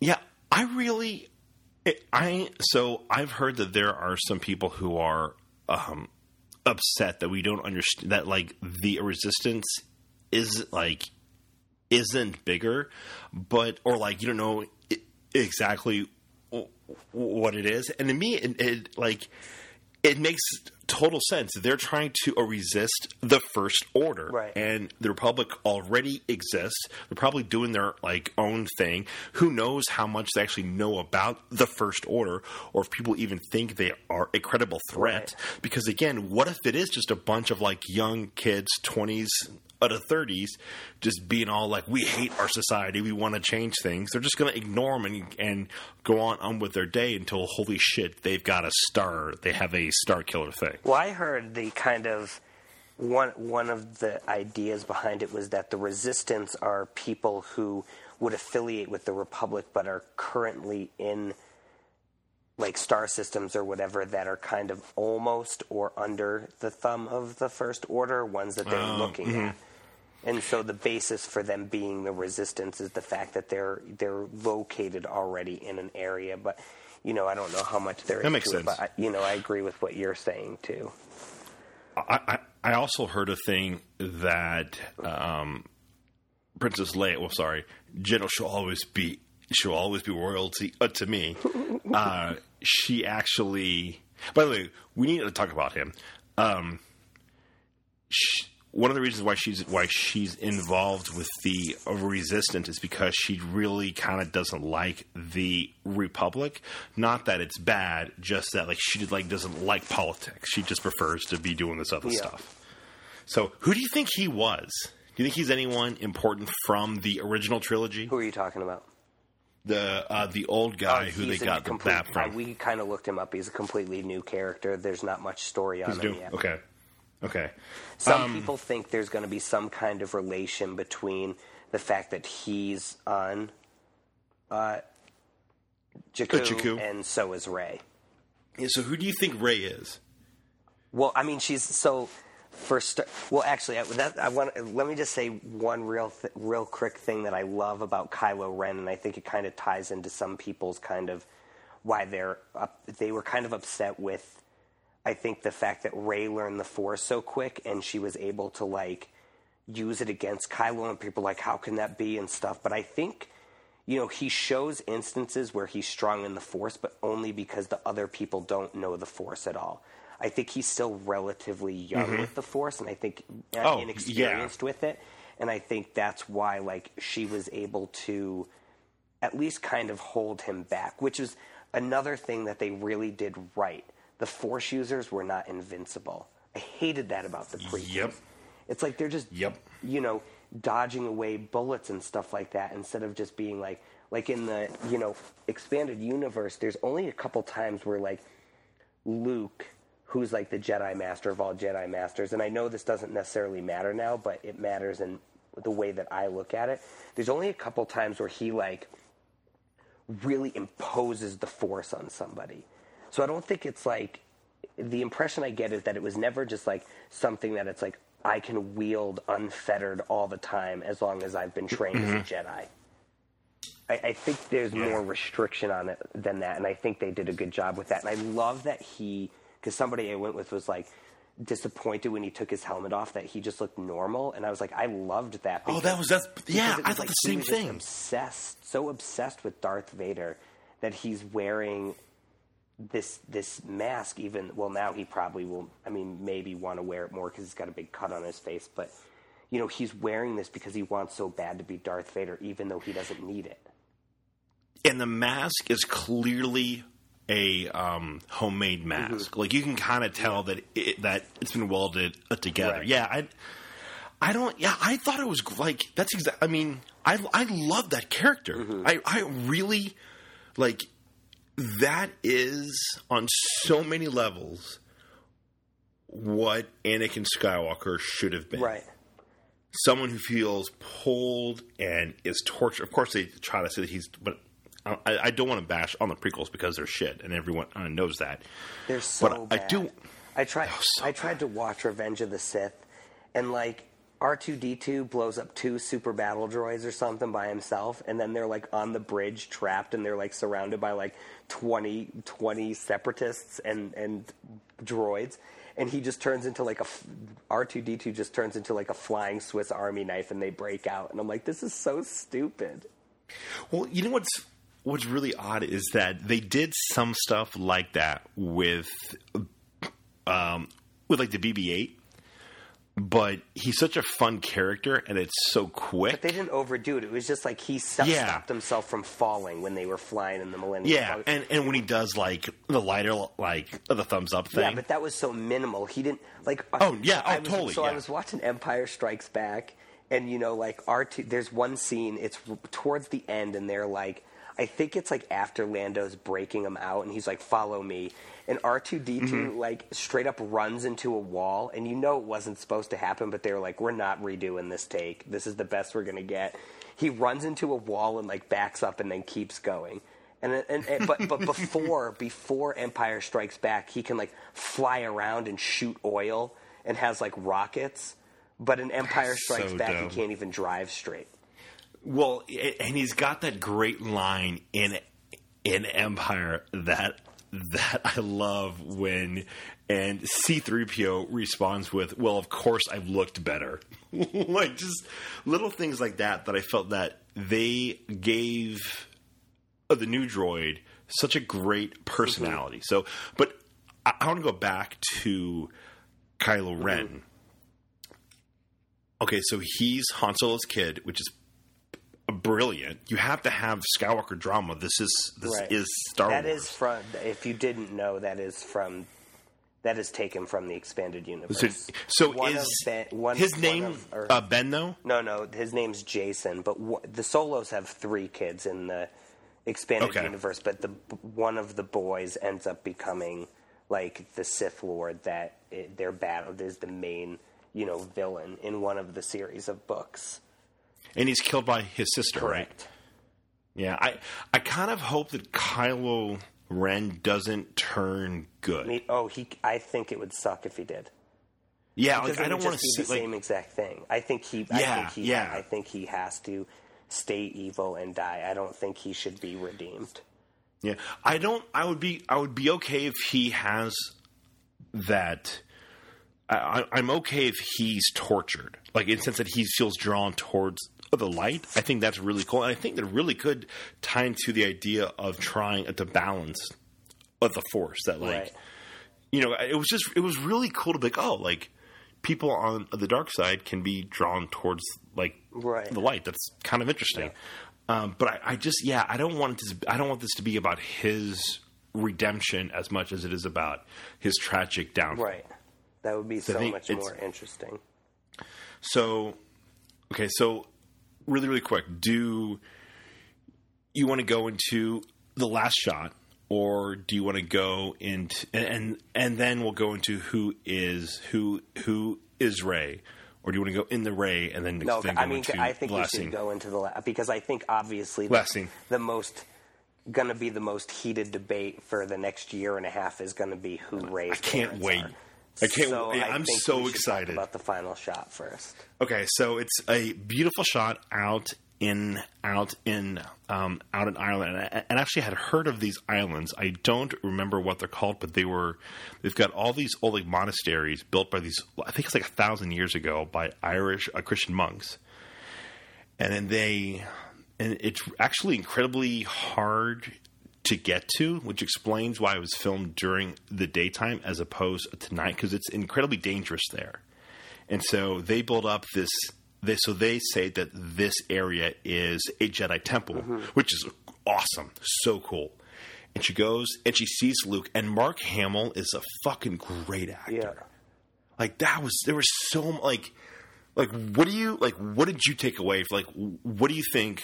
Yeah, I really, I so I've heard that there are some people who are um, upset that we don't understand that like the resistance is like isn't bigger, but or like you don't know exactly what it is, and to me, it, it like it makes total sense. They're trying to resist the First Order, Right. and the Republic already exists. They're probably doing their like own thing. Who knows how much they actually know about the First Order, or if people even think they are a credible threat? Right. Because again, what if it is just a bunch of like young kids, twenties of thirties, just being all like, "We hate our society. We want to change things." They're just going to ignore them and, and go on on with their day until holy shit, they've got a star. They have a star killer thing. Well, I heard the kind of one one of the ideas behind it was that the resistance are people who would affiliate with the republic but are currently in like star systems or whatever that are kind of almost or under the thumb of the first order ones that they're oh, looking mm-hmm. at and so the basis for them being the resistance is the fact that they're they're located already in an area but you know i don't know how much they're That makes into it, sense. but I, you know i agree with what you're saying too I, I, I also heard a thing that um, Princess Leia. Well, sorry, Jen she'll always be she'll always be royalty uh, to me. Uh, she actually. By the way, we need to talk about him. Um, sh one of the reasons why she's why she's involved with the resistance is because she really kind of doesn't like the republic. Not that it's bad, just that like she like doesn't like politics. She just prefers to be doing this other Yeah. stuff. So, who do you think he was? Do you think he's anyone important from the original trilogy? who are you talking about The uh, the old guy Oh, who they got the complete- bat from? I- we kind of looked him up. He's a completely new character. There's not much story on He's him new? yet. Okay, okay. Some Um, people think there's going to be some kind of relation between the fact that he's on uh, Jakku, Jakku. and so is Rey. Yeah, so, who do you think Rey is? Well, I mean, she's so first. Well, actually, I, that, I want. Let me just say one real, th- real quick thing that I love about Kylo Ren, and I think it kind of ties into some people's kind of why they're up, they were kind of upset with. I think the fact that Rey learned the Force so quick, and she was able to like use it against Kylo, and people like, how can that be and stuff. But I think. You know, he shows instances where he's strong in the Force, but only because the other people don't know the Force at all. I think he's still relatively young with the Force, and I think uh, Mm-hmm. Oh, inexperienced with it. And I think that's why, like, she was able to at least kind of hold him back, which is another thing that they really did right. The Force users were not invincible. I hated that about the prequels. Yep. It's like they're just, Yep. you know, dodging away bullets and stuff like that instead of just being like, like in the, you know, expanded universe, there's only a couple times where, like, Luke, who's like the Jedi Master of all Jedi Masters, and I know this doesn't necessarily matter now, but it matters in the way that I look at it. There's only a couple times where he like really imposes the force on somebody. So I don't think it's like the impression I get is that it was never just like something that it's like I can wield unfettered all the time as long as I've been trained as a mm-hmm. Jedi. I, I think there's more restriction on it than that, and I think they did a good job with that. And I love that he, because somebody I went with was like disappointed when he took his helmet off that he just looked normal, and I was like, I loved that. Oh, that was that's yeah. because it I was thought like the he same was thing. Obsessed, so obsessed with Darth Vader that he's wearing this this mask. Even well, now he probably will. I mean, maybe want to wear it more because he's got a big cut on his face. But you know, he's wearing this because he wants so bad to be Darth Vader, even though he doesn't need it. and the mask is clearly a um, homemade mask. Like you can kind of tell that it, that it's been welded uh, together. Right. Yeah, I I don't. Yeah, I thought it was like that's exactly I mean, I I love that character. I I really like that is on so many levels what Anakin Skywalker should have been Right. someone who feels pulled and is tortured. Of course, they try to say that he's, but I, I don't want to bash on the prequels because they're shit, and everyone uh, knows that. They're so But bad. I do- I tried. so I tried to watch Revenge of the Sith, and like R two D two blows up two super battle droids or something by himself, and then they're like on the bridge trapped, and they're like surrounded by like 20, 20 separatists and and droids. And he just turns into like a R two D two just turns into like a flying Swiss Army knife, and they break out. And I'm like, this is so stupid. Well, you know what's what's really odd is that they did some stuff like that with um, with like the BB-8, but he's such a fun character, and it's so quick. They didn't overdo it. It was just like he Yeah. stopped himself from falling when they were flying in the Millennium yeah, Falcon. and and when he does like the lighter, like the thumbs up thing. Yeah, but that was so minimal. He didn't like. Oh, yeah. Oh, I was, totally, So I was watching Empire Strikes Back, and you know, like R two. There's one scene. It's towards the end, and they're like, I think it's like after Lando's breaking him out, and he's like, "Follow me." And R two D Mm-hmm. two like straight up runs into a wall, and you know it wasn't supposed to happen, but they were like, "We're not redoing this take. This is the best we're gonna get." He runs into a wall and like backs up, and then keeps going. And, and, and but but before before Empire Strikes Back, he can like fly around and shoot oil and has like rockets. But in Empire Strikes So Back, dope. he can't even drive straight. Well, and he's got that great line in in Empire that that I love when and C3PO responds with, "Well, of course I've looked better." like just little things like that that I felt that they gave uh, the new droid such a great personality. So, but I, I want to go back to Kylo Ren. Okay, so he's Han Solo's kid, which is brilliant. You have to have Skywalker drama. This is this Right. is Star That Wars. is from. If you didn't know, that is from. That is taken from the expanded universe. so, so One is Ben- one- his one name of- or- uh, Ben though? No, no, his name's Jason. But wh- the Solos have three kids in the expanded Okay. universe. But the one of the boys ends up becoming like the Sith Lord that it, they're battled is the main, you know, villain in one of the series of books. And he's killed by his sister, right? Correct. Yeah, I I kind of hope that Kylo Ren doesn't turn good. I mean, oh, he. I think it would suck if he did. yeah, Because like I don't want to see the like same exact thing. I think he. I Yeah, think he. yeah. I think he has to stay evil and die. I don't think he should be redeemed. Yeah, I don't. I would be. I would be okay if he has that. I, I- I'm okay if he's tortured, like in the sense that he feels drawn towards the light. I think that's really cool, and I think that really could tie into the idea of trying to balance of the force. That like, Right. you know, it was just it was really cool to be like, oh, like people on the dark side can be drawn towards like Right. the light. That's kind of interesting. Um, but I, I just, yeah, I don't want this. I don't want this to be about his redemption as much as it is about his tragic downfall. Right. That would be so think much more interesting. So, okay, so really, really quick, do you want to go into the last shot, or do you want to go into and and, then we'll go into who is who who is Rey, or do you want to go in the Rey and then, No, then I mean, I think the we should scene? go into the la- because I think obviously the, Last scene. the most going to be the most heated debate for the next year and a half is going to be who Rey's I can't wait. are. I can't. So wait. I I'm think so we should talk excited. about the final shot first. Okay, so it's a beautiful shot out in out in um, out in Ireland, and I, I actually had heard of these islands. I don't remember what they're called, but they were they've got all these old like monasteries built by these. I think it's like a thousand years ago by Irish uh, Christian monks, and then they and it's actually incredibly hard to get to, which explains why it was filmed during the daytime as opposed to night because it's incredibly dangerous there. And so they build up this. They, so they say that this area is a Jedi temple, mm-hmm. which is awesome, so cool. And she goes and she sees Luke, and Mark Hamill is a fucking great actor. Yeah. Like that was there was so like like what do you like what did you take away like what do you think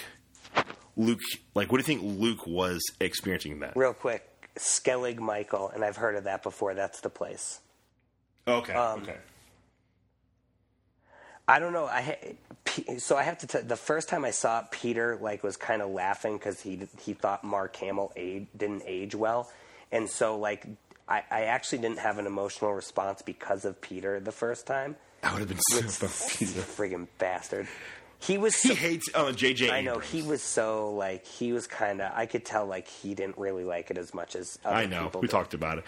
Luke like what do you think Luke was experiencing then? Real quick, Skellig Michael, and I've heard of that before. That's the place. Okay. Um, okay. I don't know. I so I have to. T- the first time I saw it, Peter like was kind of laughing because he he thought Mark Hamill age, didn't age well, and so like I, I actually didn't have an emotional response because of Peter the first time. I would have been so Peter. Friggin' bastard. He was. so, He hates uh, JJ. I know Abrams. he was so like he was kind of. I could tell like he didn't really like it as much as other I know. We did. talked about it.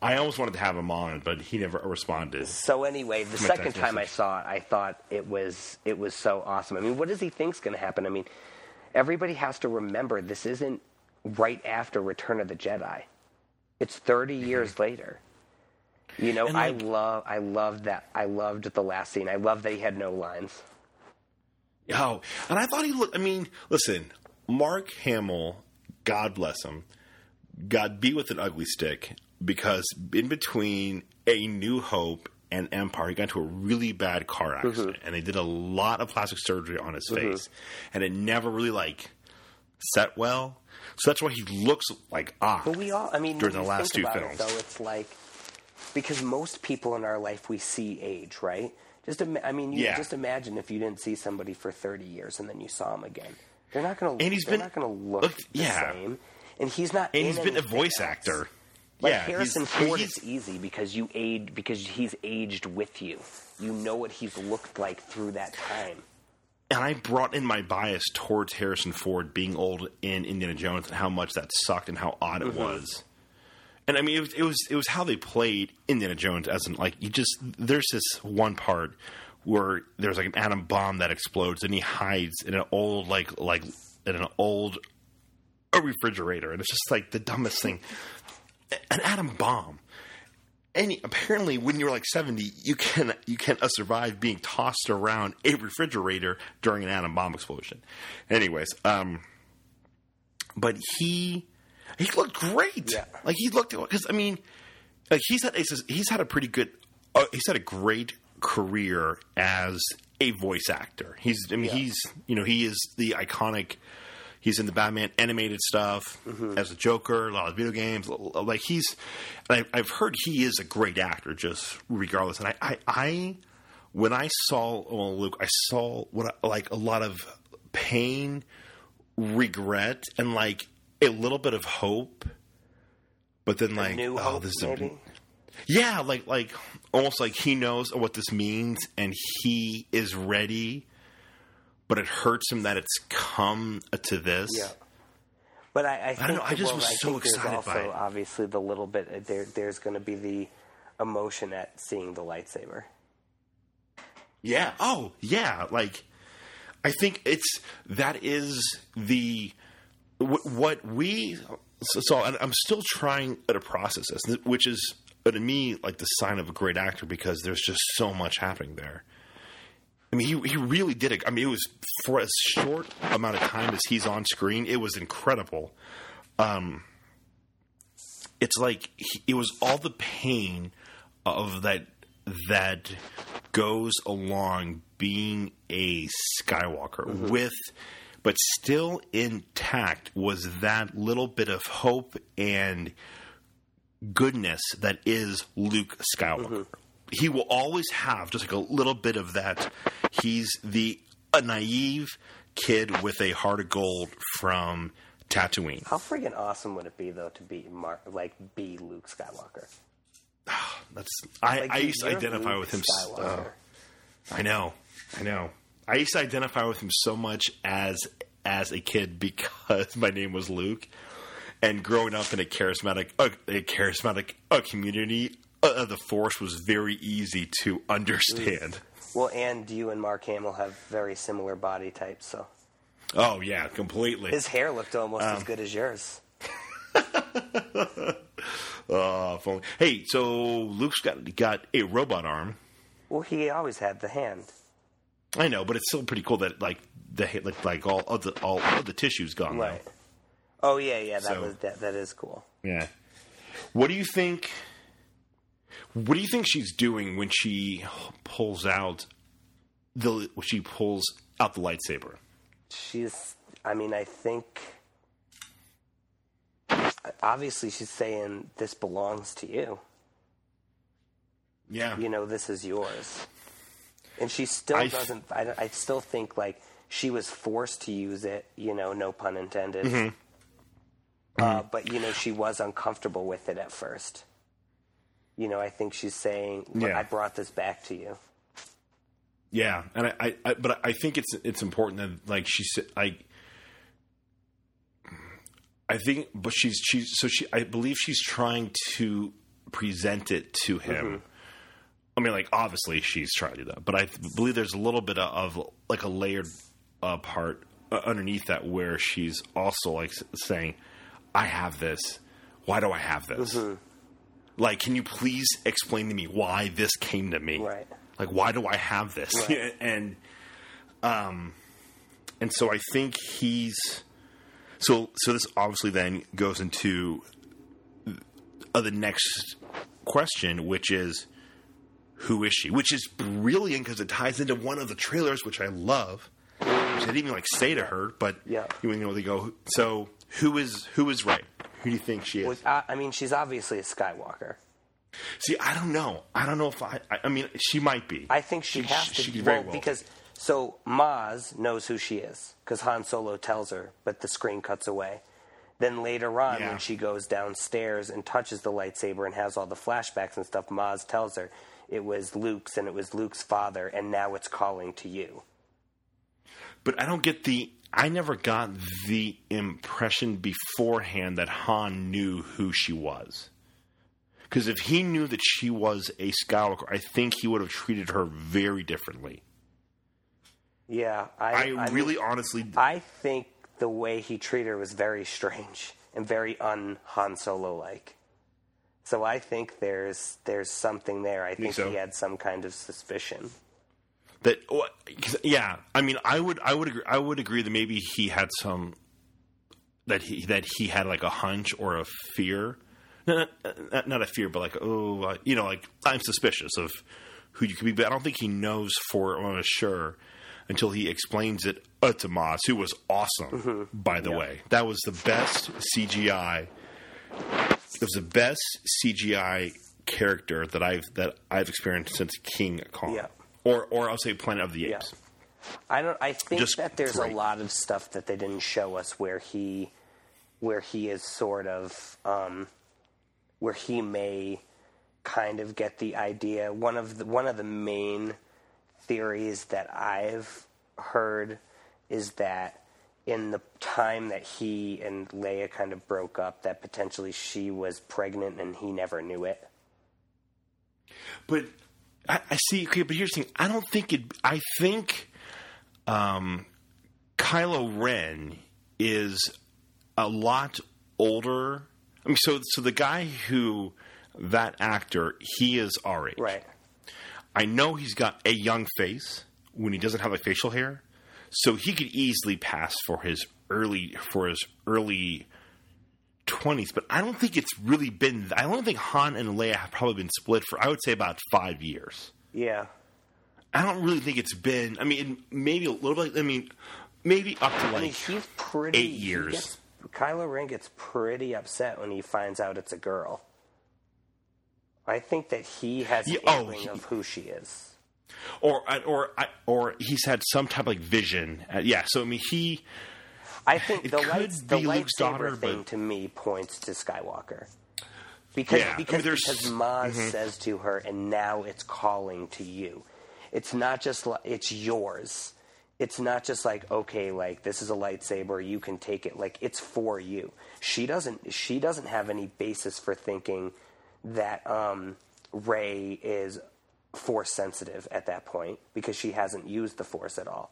I almost wanted to have him on, but he never responded. So anyway, the second time I saw it, I thought it was it was so awesome. I mean, what does he think's going to happen? I mean, everybody has to remember this isn't right after Return of the Jedi. It's 30 Mm-hmm. years later. You know, And, I love, I loved that. I loved the last scene. I love that he had no lines. Oh, and I thought he looked. I mean, listen, Mark Hamill, God bless him, got beat with an ugly stick because in between A New Hope and Empire, he got into a really bad car mm-hmm. accident, and they did a lot of plastic surgery on his mm-hmm. face, and it never really like set well. So that's why he looks like off. But we all, I mean, during the last two films. It, though, it's like because most people in our life we see age, right? Just, I mean, you Yeah. just imagine if you didn't see somebody for thirty years and then you saw him again. They're not going to. And he's been- not going to look the yeah. same. And he's not. and he's been a voice else. actor. Like yeah, Harrison Ford is easy because you age because he's aged with you. You know what he's looked like through that time. and I brought in my bias towards Harrison Ford being old in Indiana Jones and how much that sucked and how odd it mm-hmm. was. And I mean, it was, it was it was how they played Indiana Jones as in like you just there's this one part where there's like an atom bomb that explodes and he hides in an old like like in an old refrigerator. And it's just like the dumbest thing. An atom bomb. Any apparently when you're like 70 you can you can uh, survive being tossed around a refrigerator during an atom bomb explosion. Anyways um but he he looked great Yeah. like he looked because i mean like he's had he's had a pretty good uh, he's had a great career as a voice actor he's i mean Yeah. he's you know he is the iconic He's in the Batman animated stuff as a Joker, a lot of video games. Like he's, and I, I've heard he is a great actor, just regardless. And I, I, I when I saw well, Luke, I saw what like a lot of pain, regret, and like a little bit of hope. But then, like, oh, hope, this is a, yeah, like like almost like he knows what this means and he is ready, but it hurts him that it's come to this. Yeah. But I, I, think, don't know, I just well, was I so excited also by it. obviously the little bit uh, there. There's going to be the emotion at seeing the lightsaber. Yeah. Oh, yeah. Like, I think it's that is the what we. So and I'm still trying to process this, which is uh, to me like the sign of a great actor because there's just so much happening there. I mean, he he really did it. I mean, it was for as short amount of time as he's on screen, it was incredible. Um, it's like he, it was all the pain of that that goes along being a Skywalker with, but still intact was that little bit of hope and goodness that is Luke Skywalker. He will always have just like a little bit of that. He's the a naive kid with a heart of gold from Tatooine. How friggin' awesome would it be though to be Mark, like be Luke Skywalker? That's I, Like, I used to identify Luke with him. Uh, I know, I know. I used to identify with him so much as as a kid because my name was Luke, and growing up in a charismatic uh, a charismatic uh, community, uh, the Force was very easy to understand. Well, and you and Mark Hamill have very similar body types, so Oh yeah, completely. his hair looked almost Um, as good as yours. Uh, hey, so Luke's got got a robot arm. Well, he always had the hand. I know, but it's still pretty cool that like the like, like all of the all of the tissue's gone. Right. Oh yeah, yeah. That So- was that. That is cool. Yeah. What do you think? What do you think she's doing when she pulls out the when she pulls out the lightsaber? She's. I mean, I think. Obviously, she's saying this belongs to you. Yeah. You know, this is yours. And she still I- doesn't. I, I still think like she was forced to use it. You know, no pun intended. Mm-hmm. Uh, but you know, she was uncomfortable with it at first. You know, I think she's saying, Yeah. "I brought this back to you." Yeah, and I, I, I, but I think it's it's important that like she said, like, I think, but she's she's so she, I believe she's trying to present it to him. I mean, like obviously she's trying to do that, but I believe there's a little bit of, of like a layered uh, part uh, underneath that where she's also like saying, "I have this. Why do I have this?" Like, can you please explain to me why this came to me? Right. Like, why do I have this? Right. and um, and so I think he's so so. This obviously then goes into uh, the next question, which is who is she? Which is brilliant because it ties into one of the trailers, which I love. Which I didn't even like say to her, but Yeah. you know they go. So who is who is Rey? Who do you think she is? With, uh, I mean, she's obviously a Skywalker. See, I don't know. I don't know if I. I, I mean, she might be. I think she, has to She be very well, well because so Maz knows who she is because Han Solo tells her, but the screen cuts away. Then later on, Yeah. when she goes downstairs and touches the lightsaber and has all the flashbacks and stuff, Maz tells her it was Luke's and it was Luke's father, and now it's calling to you. But I don't get the. I never got the impression beforehand that Han knew who she was. Because if he knew that she was a Skywalker, I think he would have treated her very differently. Yeah, I, I, I really, honestly, I think the way he treated her was very strange and very un Han Solo like. So I think there's there's something there. I think so? he had some kind of suspicion. that yeah i mean i would i would agree i would agree that maybe he had some that he that he had like a hunch or a fear not, not, not a fear but like oh uh, you know like i'm suspicious of who you could be but i don't think he knows for uh, sure until he explains it uh, to Maz, who was awesome by the way that was the best cgi it was the best cgi character that i've that i've experienced since king kong Yeah. or or I'll say Planet of the Yeah. Apes. I don't. I think Just that there's great. a lot of stuff that they didn't show us where he, where he is sort of, um, where he may kind of get the idea. One of the one of the main theories that I've heard is that in the time that he and Leia kind of broke up, that potentially she was pregnant and he never knew it. But I, I see. Okay, but here's the thing. I don't think it. I think um, Kylo Ren is a lot older. I mean, so so the guy who that actor, he is our age. Right. I know he's got a young face when he doesn't have like facial hair, so he could easily pass for his early for his early twenties. But I don't think it's really been. I don't think Han and Leia have probably been split for. I would say about five years. Yeah. I don't really think it's been. I mean, maybe a little bit. I mean, maybe up to like I mean, he's pretty. eight years. gets- Kylo Ren gets pretty upset when he finds out it's a girl. I think that he has Yeah, an oh, inkling he- of who she is. Or or or he's had some type of like vision. Uh, yeah. So I mean, he. I think the lights, the lightsaber daughter, thing but- to me points to Skywalker. Because Yeah, I mean, because, there's- Mm-hmm. because Maz says to her, and now it's calling to you. It's not just li- it's yours. It's not just like okay, like this is a lightsaber, you can take it. Like it's for you. She doesn't. She doesn't have any basis for thinking that um, Rey is force sensitive at that point because she hasn't used the force at all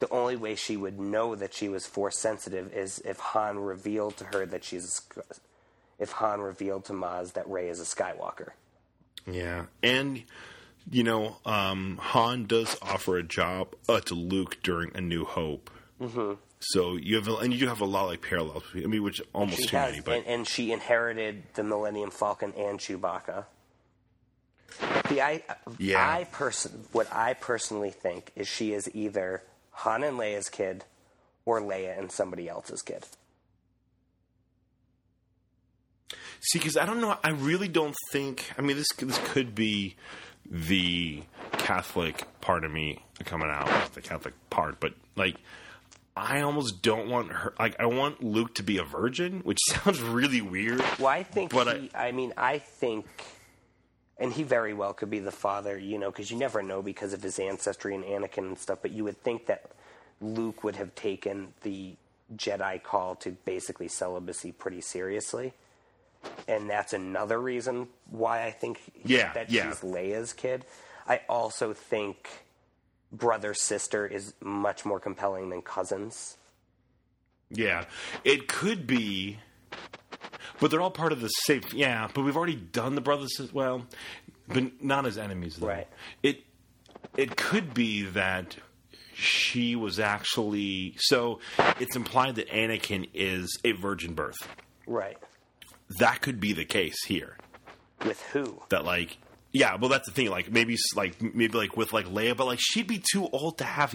the only way she would know that she was force sensitive is if Han revealed to her that she's a, if Han revealed to Maz that Rey is a Skywalker. Yeah, and you know, um, Han does offer a job uh, to Luke during A New Hope. Mm-hmm. So you have, a, and you do have a lot like parallels. I mean, which almost She too has, many, but and, and she inherited the Millennium Falcon and Chewbacca. The I, Yeah. I person, what I personally think is she is either Han and Leia's kid, or Leia and somebody else's kid. See, because I don't know. I really don't think. I mean, this this could be the Catholic part of me coming out, the Catholic part, but like. I almost don't want her. Like, I want Luke to be a virgin, which sounds really weird. Well, I think But he, I, mean, I think, and he very well could be the father, you know, because you never know because of his ancestry and Anakin and stuff. But you would think that Luke would have taken the Jedi call to basically celibacy pretty seriously, and that's another reason why I think Yeah, that yeah. she's Leia's kid. I also think brother sister is much more compelling than cousins. Yeah, it could be, but they're all part of the same. Yeah, but we've already done the brothers as well, but not as enemies. Though. Right. It it could be that she was actually so. It's implied that Anakin is a virgin birth. Right. That could be the case here. With who? That like. Yeah, well, that's the thing. Like maybe, like maybe, like with like Leia, but like she'd be too old to have.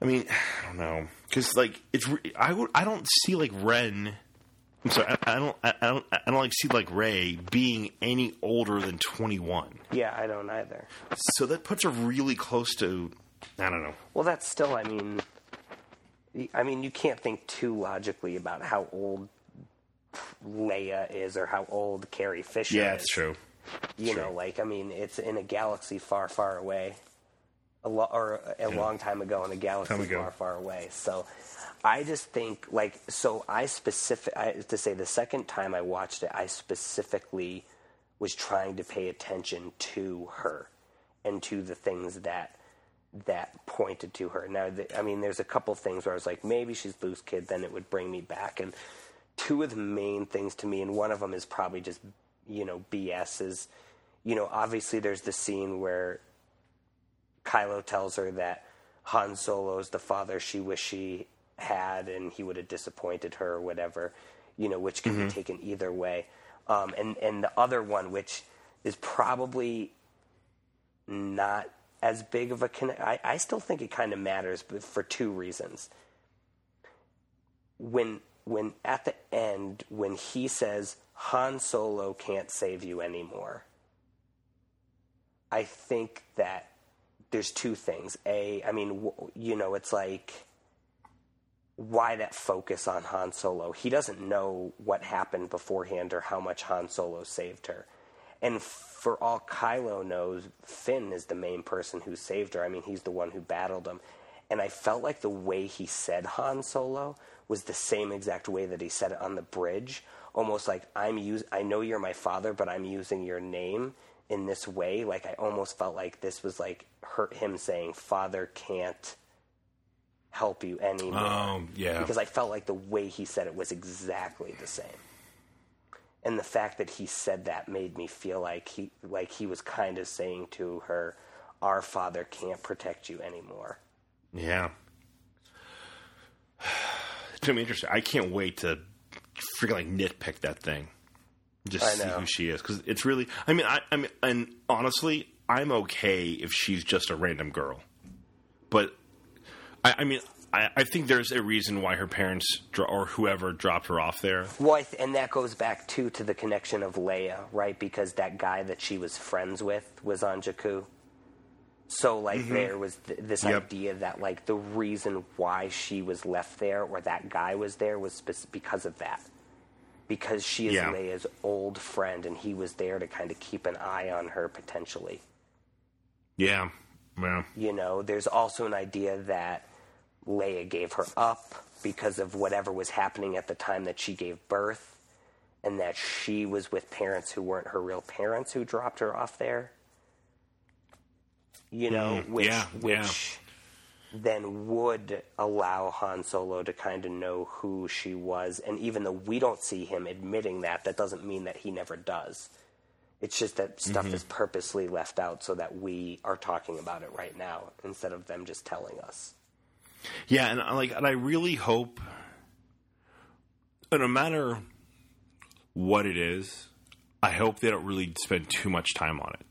I mean, I don't know, because like it's. I would. I don't see like Ren. I'm sorry. I, I don't. I, I don't. I don't like see like Rey being any older than 21. Yeah, I don't either. So that puts her really close to. I don't know. Well, that's still. I mean, I mean, you can't think too logically about how old Leia is or how old Carrie Fisher Yeah, is. it's true. You True. know, like I mean, it's in a galaxy far, far away, a lo- or a long time ago in a galaxy far, far away. So, I just think like so. I specific I, to say the second time I watched it, I specifically was trying to pay attention to her and to the things that that pointed to her. Now, the, I mean, there's a couple things where I was like, maybe she's Luke's kid, then it would bring me back. And two of the main things to me, and one of them is probably just you know BS is, you know, obviously there's the scene where Kylo tells her that Han Solo's the father she wished she had, and he would have disappointed her or whatever, you know, which can be taken either way. Um, and and the other one, which is probably not as big of a connect. I, I still think it kind of matters, but for two reasons. When when at the end when he says Han Solo can't save you anymore, I think that there's two things. A, I mean, you know, it's like why that focus on Han Solo? He doesn't know what happened beforehand or how much Han Solo saved her. And for all Kylo knows, Finn is the main person who saved her. I mean, he's the one who battled him. And I felt like the way he said Han Solo was the same exact way that he said it on the bridge. Almost like I'm use I know you're my father, but I'm using your name in this way. Like I almost felt like this was like hurt him saying, "Father can't help you anymore." Um, yeah. because I felt like the way he said it was exactly the same. And the fact that he said that made me feel like he like he was kind of saying to her, "Our father can't protect you anymore." Yeah. It's gonna be interesting. I can't wait to freaking like nitpick that thing. Just see who she is because it's really. I mean, I, I mean, and honestly, I'm okay if she's just a random girl, but I, I mean, I, I think there's a reason why her parents dro- or whoever dropped her off there. Well, I th- and that goes back too to the connection of Leia, right? Because that guy that she was friends with was on Jakku. So, like, mm-hmm. there was th- this Yep. idea that, like, the reason why she was left there or that guy was there was because of that. Because she is Yeah. Leia's old friend, and he was there to kind of keep an eye on her potentially. Yeah, well, You know, there's also an idea that Leia gave her up because of whatever was happening at the time that she gave birth, and that she was with parents who weren't her real parents who dropped her off there. You know, which yeah, which yeah. Then would allow Han Solo to kind of know who she was, and even though we don't see him admitting that, that doesn't mean that he never does. It's just that stuff Mm-hmm. is purposely left out so that we are talking about it right now instead of them just telling us. Yeah, and I like, and I really hope, no matter what it is, I hope they don't really spend too much time on it.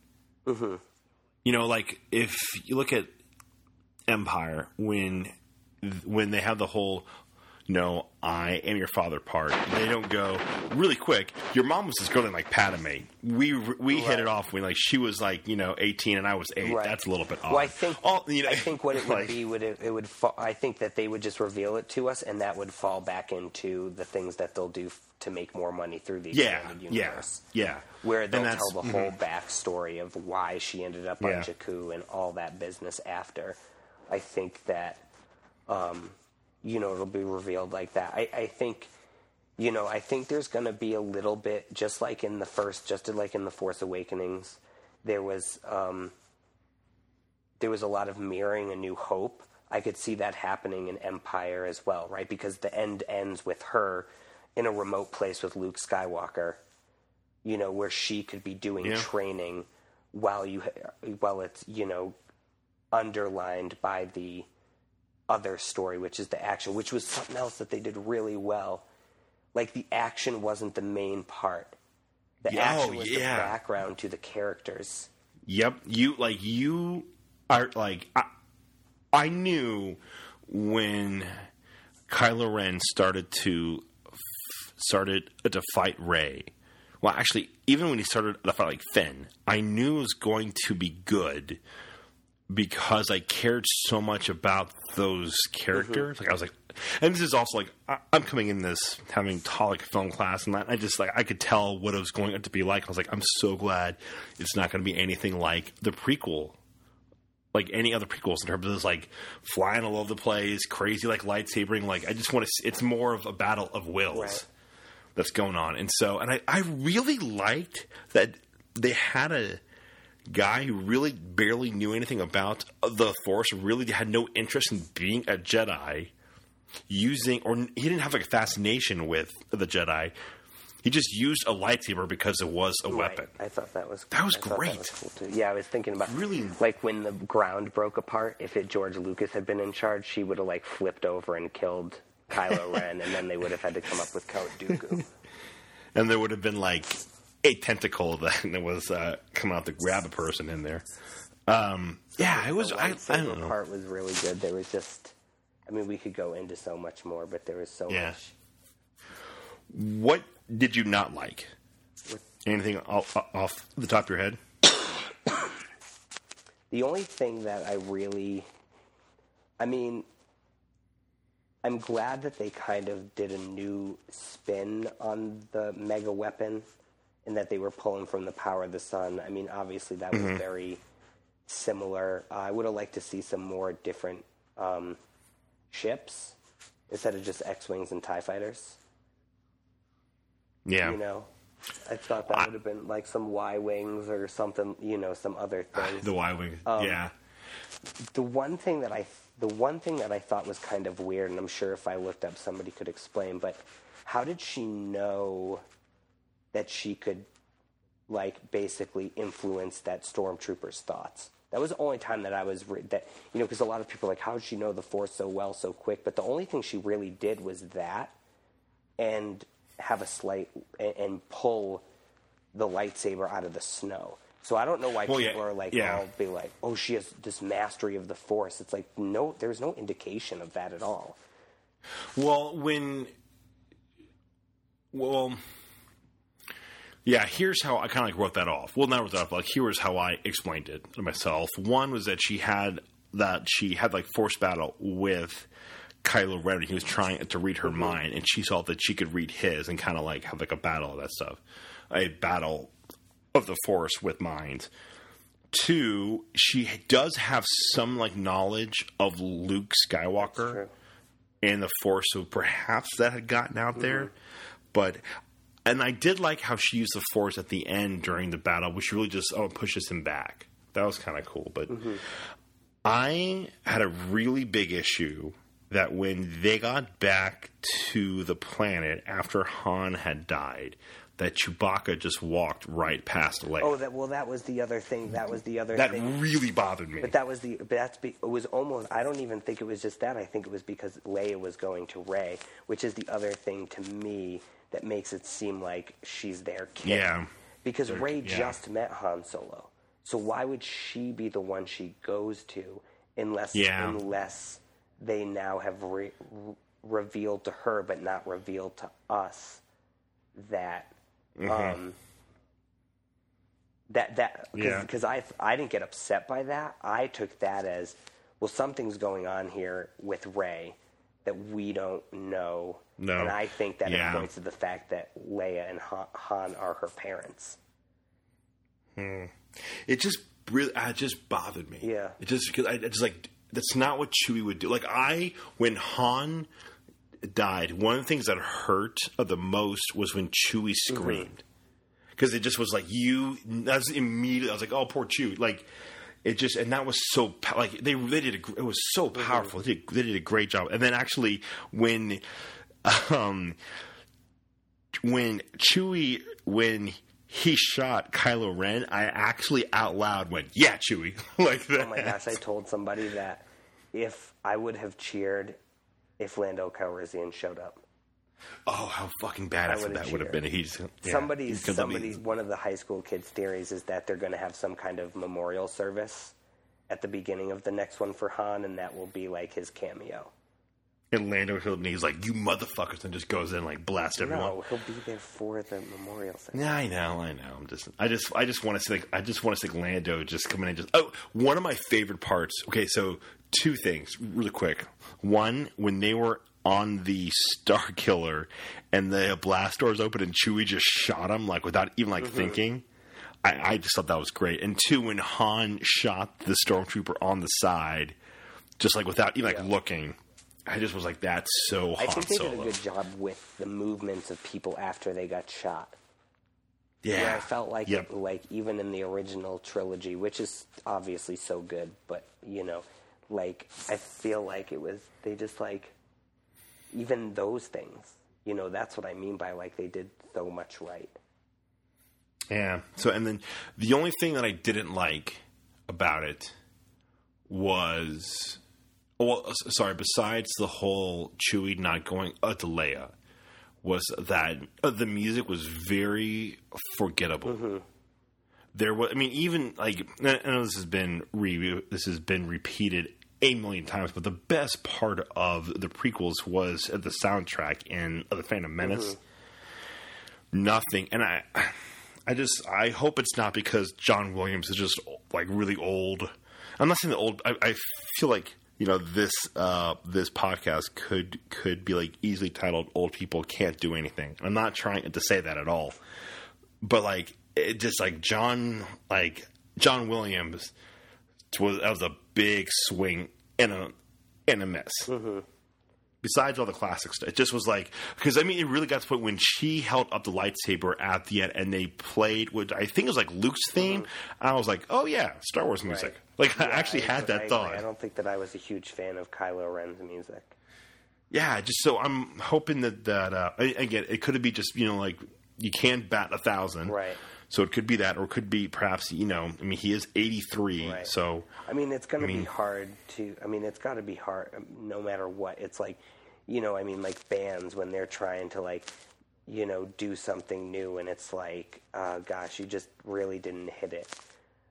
Mm-hmm. You know, like if you look at Empire, when when they have the whole, no, I am your father part, they don't go really quick. Your mom was this girl named like Padme. We we hit it off when like she was like you know eighteen and I was eight. Right. That's a little bit odd. Well, I think All- you know, I think what it would like- be would it, it would fa- I think that they would just reveal it to us, and that would fall back into the things that they'll do f- to make more money through the Yeah, expanded yeah, universe. yeah. where they'll tell the mm-hmm. whole backstory of why she ended up Yeah. on Jakku and all that business after. I think that, um, you know, it'll be revealed like that. I, I think, you know, I think there's going to be a little bit, just like in the first, just like in the Force Awakenings, there was, um, there was a lot of mirroring a new hope. I could see that happening in Empire as well, right? Because the end ends with her in a remote place with Luke Skywalker, you know, where she could be doing Yeah. training while you while it's you know underlined by the other story, which is the action, which was something else that they did really well. Like the action wasn't the main part. The Yeah, action oh, was yeah. the background to the characters. Yep, you like you are like I, I knew when Kylo Ren started to started to fight Rey. Well, actually, even when he started to fight like Finn, I knew it was going to be good because I cared so much about those characters. Mm-hmm. Like I was like, and this is also like I, I'm coming in this having taught like a film class, and that I just like I could tell what it was going to be like. I was like, I'm so glad it's not going to be anything like the prequel, like any other prequels in terms of this like flying all over the place, crazy like lightsabering. Like I just want to. It's more of a battle of wills Right. that's going on, and so and I I really liked that they had a guy who really barely knew anything about the Force, really had no interest in being a Jedi, using or he didn't have like a fascination with the Jedi. He just used a lightsaber because it was a weapon. Right. I thought that was That was I great. was cool too. Yeah, I was thinking about Really- like when the ground broke apart. If it George Lucas had been in charge, she would have like flipped over and killed Kylo Ren, and then they would have had to come up with Count Dooku. And there would have been like a tentacle that was uh, coming out to grab a person in there. Um, yeah, it was. the I, I don't know. part was really good. There was just, I mean, we could go into so much more, but there was so Yeah. much. What did you not like? Anything off, off the top of your head? The only thing that I really, I mean, I'm glad that they kind of did a new spin on the mega weapon and that they were pulling from the power of the sun. I mean, obviously that was very similar. Uh, I would have liked to see some more different um, ships instead of just X-wings and Tie fighters. Yeah. You know, I thought that would have been like some Y wings or something. You know, some other things. The Y wing. Um, yeah. the one thing that I the one thing that I thought was kind of weird, and I'm sure if I looked up somebody could explain, but how did she know that she could like basically influence that stormtrooper's thoughts? That was the only time that I was re- that you know because a lot of people are like how did she know the force so well so quick? But the only thing she really did was that and have a slight and, and pull the lightsaber out of the snow. So I don't know why Well, people yeah, are like, yeah. all be like, oh, she has this mastery of the force. It's like, no, there's no indication of that at all. Well, when well, yeah. Here's how I kind of like wrote that off. Well, not wrote that off. Like here's how I explained it to myself. One was that she had that she had like force battle with Kylo Ren. and He was trying to read her mm-hmm. mind, and she saw that she could read his, and kind of like have like a battle of that stuff, a battle of the force with minds. Two, she does have some like knowledge of Luke Skywalker and the force so perhaps that had gotten out there mm-hmm. but and i did like how she used the force at the end during the battle which really just oh pushes him back that was kind of cool but mm-hmm. i had a really big issue that when they got back to the planet after han had died that chewbacca just walked right past Leia. Oh, that well, that was the other thing. That was the other that thing. really bothered me But that was the. That's. Be, it was almost. I don't even think it was just that. I think it was because Leia was going to Rey, which is the other thing to me that makes it seem like she's their kid. Yeah. Because Rey yeah. just met Han Solo, so why would she be the one she goes to unless Yeah. unless they now have re- re- revealed to her, but not revealed to us that. Mm-hmm. Um, that that Yeah. because I I didn't get upset by that. I took that as well. Something's going on here with Rey that we don't know, No. and I think that Yeah. it points to the fact that Leia and Han, are her parents. Hmm. it just really uh, it just bothered me. Yeah. It just because I, just like that's not what Chewie would do. Like I when Han died, one of the things that hurt the most was when Chewie mm-hmm. screamed because it just was like you. That's immediately. I was like, oh, poor Chewie. Like it just and that was so like they they did a, it was so mm-hmm. powerful. They, did, they did a great job. And then actually when um when Chewie when he shot Kylo Ren, I actually out loud went, "Yeah, Chewie!" like that. Oh my gosh, I told somebody that if I would have cheered if Lando Calrissian showed up. Oh, how fucking badass that would have been. He's yeah, somebody's he's be- somebody's one of the high school kids' theories is that they're going to have some kind of memorial service at the beginning of the next one for Han, and that will be like his cameo. And Lando Hilton, he's like, "You motherfuckers!" and just goes in and, like blast everyone. No, he'll be there for the memorial thing. Yeah, I know, I know. I'm just, I just, I just want to see, like, I just want to see Lando just coming in. and Just oh, one of my favorite parts. Okay, so two things, really quick. One, when they were on the Star Killer and the blast doors open and Chewie just shot him like without even like mm-hmm. thinking. I, I just thought that was great. And two, when Han shot the stormtrooper on the side, just like without even like Yeah. looking, I just was like, "That's so I think they Solo." did a good job with the movements of people after they got shot. yeah, Where I felt like Yep. like even in the original trilogy, which is obviously so good, but you know, like I feel like it was they just like even those things. You know, that's what I mean by like they did so much right. Yeah. So, and then the only thing that I didn't like about it was, well, sorry, besides the whole Chewie not going uh, to Leia, was that uh, the music was very forgettable. There was, I mean, even like I know this has been re- this has been repeated a million times, but the best part of the prequels was the soundtrack in The Phantom Menace nothing. And I, I just I hope it's not because John Williams is just like really old. I'm not saying the old. I, I feel like you know this uh, this podcast could could be like easily titled "Old People Can't Do Anything." I'm not trying to say that at all, but like it just like John like John Williams was that was a big swing in a in a mess besides all the classic stuff, it just was like because I mean, it really got to the point when she held up the lightsaber at the end and they played what I think it was like Luke's theme. I was like, oh yeah, Star Wars music. Like I actually I- had that I, thought. I don't think that I was a huge fan of Kylo Ren's music. Yeah, just so I'm hoping that that uh, again, it could be just you know like you can't bat a thousand, Right. So it could be that, or it could be perhaps you know, I mean, he is 83, Right. so I mean, it's going to be hard to. I mean, it's got to be hard um, no matter what. It's like, you know, I mean, like bands when they're trying to like, you know, do something new, and it's like, uh, gosh, you just really didn't hit it.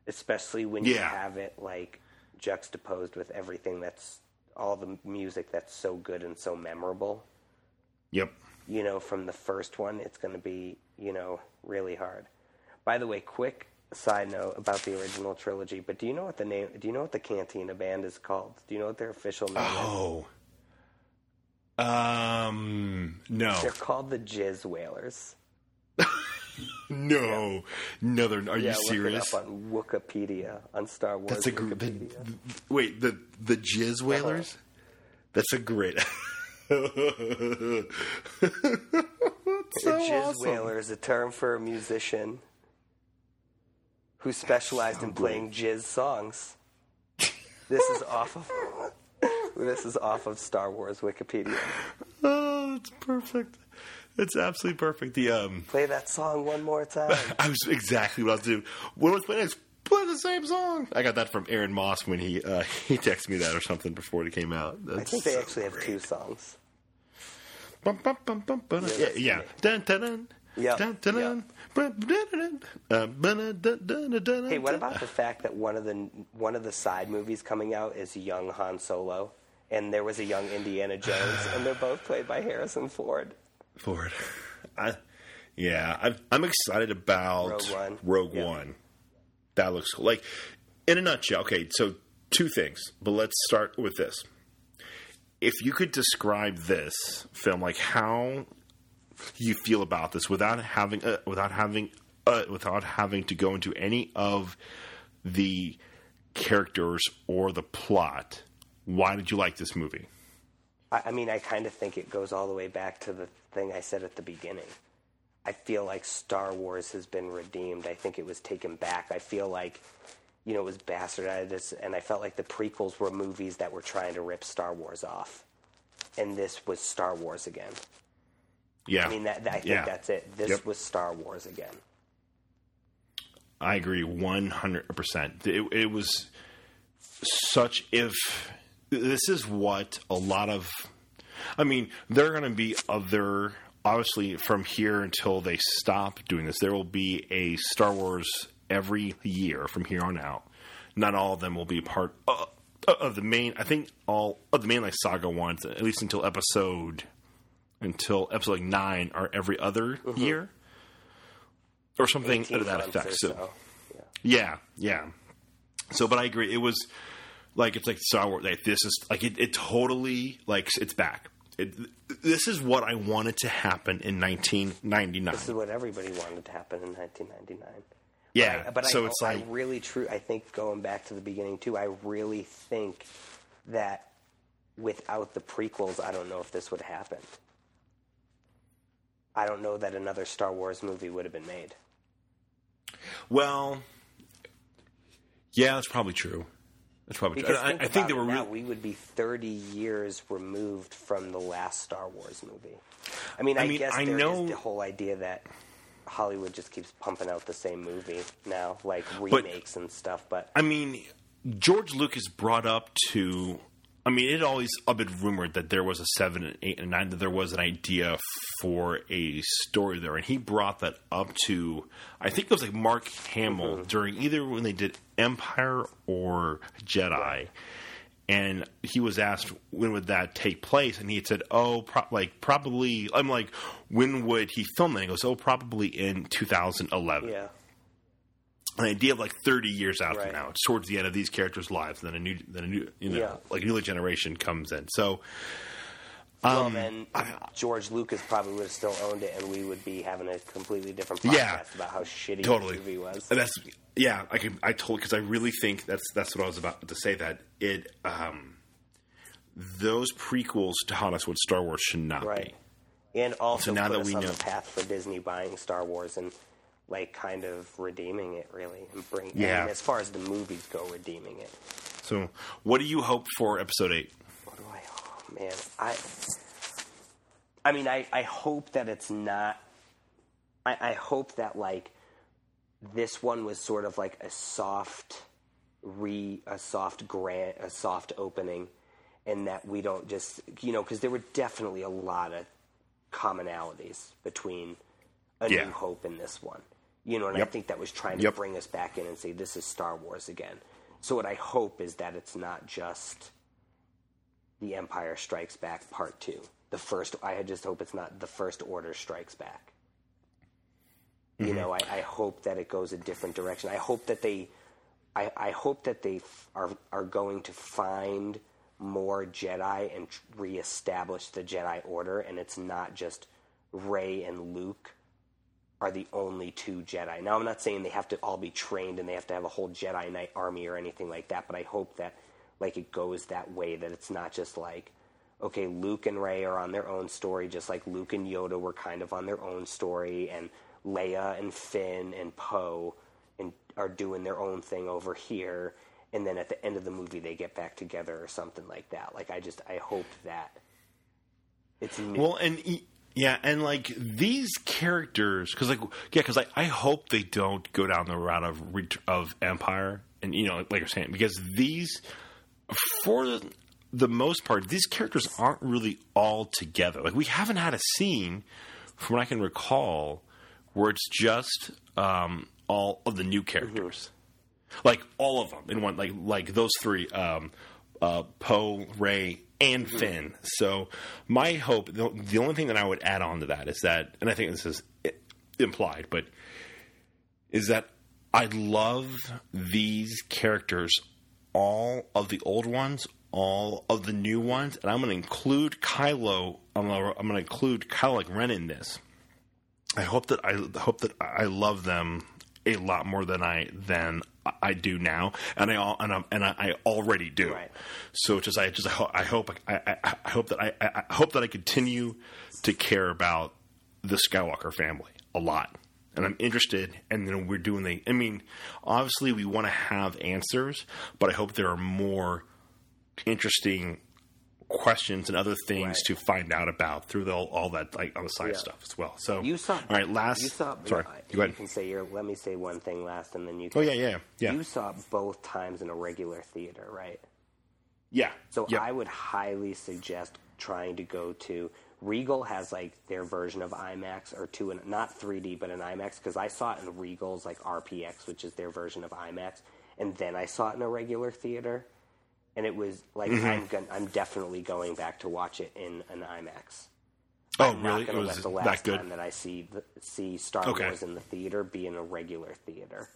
Especially when you have it like juxtaposed with everything that's all the music that's so good and so memorable. yep. You know, from the first one, it's going to be, you know, really hard. By the way, quick side note about the original trilogy. But do you know what the name? Do you know what the Cantina band is called? Do you know what their official name is? Oh, um, no, They're called the Jizz Wailers. no, no. They're, are yeah, you serious? Up on Wikipedia on Star Wars. That's a gr- the, the- wait the the Jizz Wailers. That's a great. so the Jizz awesome. Wailer is a term for a musician who specialized in playing jizz songs. This is off of this is off of Star Wars Wikipedia. Oh, it's perfect. It's absolutely perfect. The um, Play that song one more time. I was exactly what I was doing. What was playing? next? Play the same song. I got that from Aaron Moss when he uh, he texted me that or something before it came out. I think they so actually have two songs. Bum, bum, bum. Yeah, yeah. Dun, dun, dun. Yep, Dun, dun. Dun, Hey, what about the fact that one of the one of the side movies coming out is young Han Solo, and there was a young Indiana Jones, and they're both played by Harrison Ford. Ford? I, yeah, I'm, I'm excited about Rogue One. Rogue Yeah. One. That looks cool. Like, in a nutshell, okay, so two things, but let's start with this. If you could describe this film, like how you feel about this, without having, uh, without having, uh, without having to go into any of the characters or the plot, why did you like this movie? I, I mean, I kind of think it goes all the way back to the thing I said at the beginning. I feel like Star Wars has been redeemed. I think it was taken back. I feel like, you know, it was bastardized, and I felt like the prequels were movies that were trying to rip Star Wars off, and this was Star Wars again. Yeah. I mean, that, I think Yeah. that's it. This Yep. was Star Wars again. I agree 100%. It, it was such if this is what a lot of I mean, there are going to be other obviously from here until they stop doing this. There will be a Star Wars every year from here on out. Not all of them will be part uh, of the main I think all of the main like saga ones at least until episode until episode like 9 or every other year or something to that months effect. So, so. yeah, yeah. So, but I agree. It was like it's like Star Wars. Like this is like it, it totally like it's back. It, this is what I wanted to happen in 1999. This is what everybody wanted to happen in 1999. yeah, but, I- but so I, it's like I really true. I think going back to the beginning too. I really think that without the prequels, I don't know if this would happen. I don't know that another Star Wars movie would have been made. well, yeah, that's probably true. That's probably Because true. I, think I think about they were now, real. we would be 30 years removed from the last Star Wars movie. I mean, I, I mean, guess I there is know- the whole idea that Hollywood just keeps pumping out the same movie now, like remakes and stuff. But I mean, George Lucas brought up to. I mean, it always a bit rumored that there was a seven, and eight, and nine. That there was an idea for a story there, and he brought that up to. I think it was like Mark Hamill Mm-hmm. during either when they did Empire or Jedi, and he was asked when would that take place, and he had said, "Oh, pro- like probably." I'm like, when would he film that? He goes, "Oh, probably in 2011." yeah, an idea of like 30 years out Right. from now. It's towards the end of these characters' lives, and then a new, then a new, you know, Yeah. like a new generation comes in. So, well, Um, then George Lucas probably would have still owned it, and we would be having a completely different podcast Yeah. about how shitty totally, the movie was. And that's yeah. I can I told because I really think that's that's what I was about to say. That it um those prequels taught us what Star Wars should not Right. be. And also So now that we know- the path for Disney buying Star Wars and like kind of redeeming it really and bring Yeah. and as far as the movies go redeeming it. So, what do you hope for Episode Eight? What do I oh man. I I mean I, I hope that it's not I, I hope that like this one was sort of like a soft re a soft grant a soft opening and that we don't just you know because there were definitely a lot of commonalities between a Yeah. new hope in this one you know and i think that was trying to Yep. bring us back in and say this is star wars again. So what i hope is that it's not just the empire strikes back part two. The first i just hope it's not the first order strikes back. You mm-hmm. know I, I hope that it goes a different direction. I hope that they i, I hope that they f- are are going to find more jedi and tr- reestablish the jedi order and it's not just rey and luke are the only two jedi now i'm not saying they have to all be trained and they have to have a whole jedi knight army or anything like that but i hope that like it goes that way that it's not just like okay, Luke and Rey are on their own story, just like Luke and Yoda were kind of on their own story, and Leia and Finn and Poe and are doing their own thing over here, and then at the end of the movie they get back together or something like that. Like I just I hope that it's new. Well, and e- yeah, and like these characters, because like yeah, because I, I hope they don't go down the route of of Empire, and you know, like you're saying, because these for the, the most part, these characters aren't really all together. Like we haven't had a scene, from what I can recall, where it's just um, all of the new characters, like all of them in one, like like those three, um, uh, Poe, Rey, and Finn. So my hope, the, the only thing that I would add on to that is that, and I think this is implied, but is that I love these characters, all of the old ones, all of the new ones, and I'm going to include Kylo. I'm going to include Kylo like Ren in this. I hope that I hope that I love them a lot more than I than I do now, and I and I, and I, already do. Right. So just I just I ho- I hope I, I, I hope that I, I I hope that I continue to care about the Skywalker family a lot, and I'm interested. And then we're doing the. I mean, obviously we want to have answers, but I hope there are more interesting questions and other things Right. to find out about through the, all that like on the side Yeah. stuff as well. So You saw. all right. Last You saw. sorry, no, go ahead. You can say your. Let me say one thing last, and then you. Can, Oh Can, yeah, yeah, yeah, You saw it both times in a regular theater, right? yeah. So Yep. I would highly suggest trying to go to Regal has like their version of IMAX or two and not 3D but an IMAX because I saw it in Regal's like RPX which is their version of IMAX and then I saw it in a regular theater and it was like Mm-hmm. I'm gon- I'm definitely going back to watch it in an IMAX. oh I'm really? not It going was let the that last good. time that I see the, see Star Okay. Wars in the theater be in a regular theater.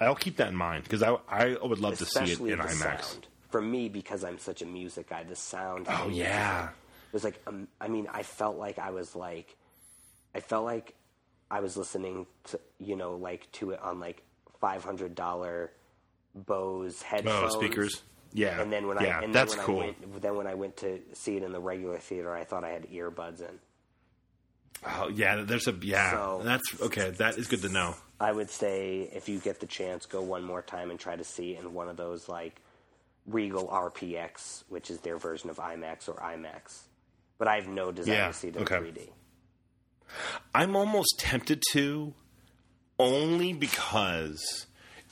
I'll keep that in mind because I I would love to see it in IMAX. sound. For me, because I'm such a music guy, the sound. Oh yeah. It was like um, I mean, I felt like I was like, I felt like I was listening to you know like to it on like five hundred dollar Bose Oh, headphones. speakers. Yeah. And then when yeah, I and that's then when cool. I went, then when I went to see it in the regular theater, I thought I had earbuds in. Oh yeah, there's a yeah. So- that's okay. That is good to know. I would say if you get the chance, go one more time and try to see it in one of those like Regal RPX, which is their version of IMAX or IMAX. But I have no desire Yeah, to see it in okay. 3D. I'm almost tempted to, only because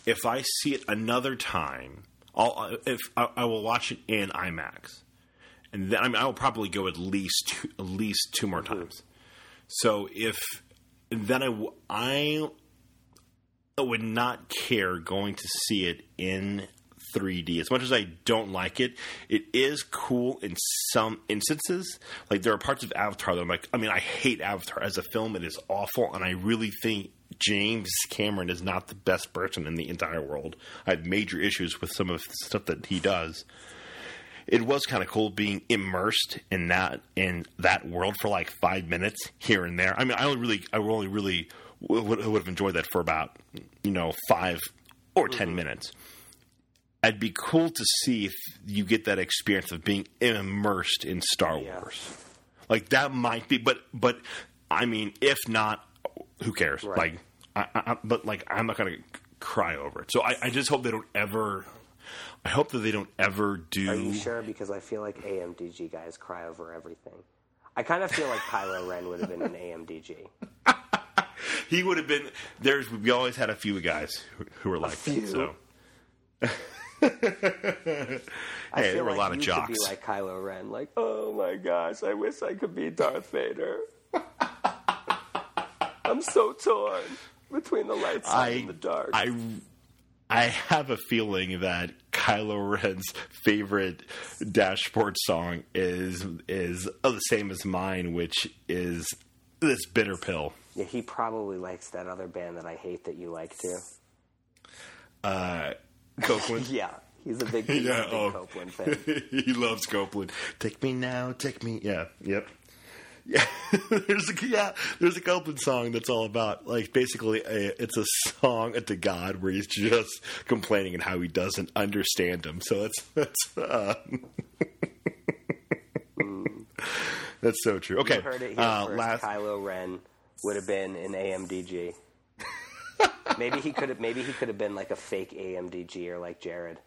if I see it another time, I'll uh, if I, I will watch it in IMAX, and then I, mean, I will probably go at least two, at least two more mm-hmm. times. So if then I I would not care going to see it in 3D. As much as I don't like it, it is cool in some instances. Like there are parts of Avatar that I'm like, I mean, I hate Avatar as a film. It is awful, and I really think James Cameron is not the best person in the entire world. I have major issues with some of the stuff that he does. It was kind of cool being immersed in that in that world for like five minutes here and there. I mean, I only really, I only really would, would have enjoyed that for about you know five or 10 mm-hmm. minutes. It'd be cool to see if you get that experience of being immersed in Star Yeah. Wars. Like that might be, but but I mean, if not, who cares? Right. Like, I, I, but like, I'm not gonna cry over it. So I, I just hope they don't ever. I hope that they don't ever do. Are you sure? Because I feel like AMDG guys cry over everything. I kind of feel like Kylo Ren would have been an AMDG. He would have been. There's. We always had a few guys who, who were like that. So. Hey, there were like a lot of jocks. Could be like Kylo Ren, like, oh my gosh, I wish I could be Darth Vader. I'm so torn between the light side I, and the dark. I, I have a feeling that Kylo Ren's favorite dashboard song is is the same as mine, which is this bitter pill. yeah, he probably likes that other band that I hate that you like too. Uh, Copeland. Yeah, he's a big, he's Yeah, a big oh. Copeland fan. he loves Copeland. Take me now, take me. Yeah, yep. Yeah, there's a yeah, there's a Copeland song that's all about like basically a, it's a song to God where he's just complaining and how he doesn't understand him. So that's that's uh, that's so true. Okay, You heard it here uh, first. last Kylo Ren would have been an AMDG. maybe he could have. Maybe he could have been like a fake AMDG or like Jared.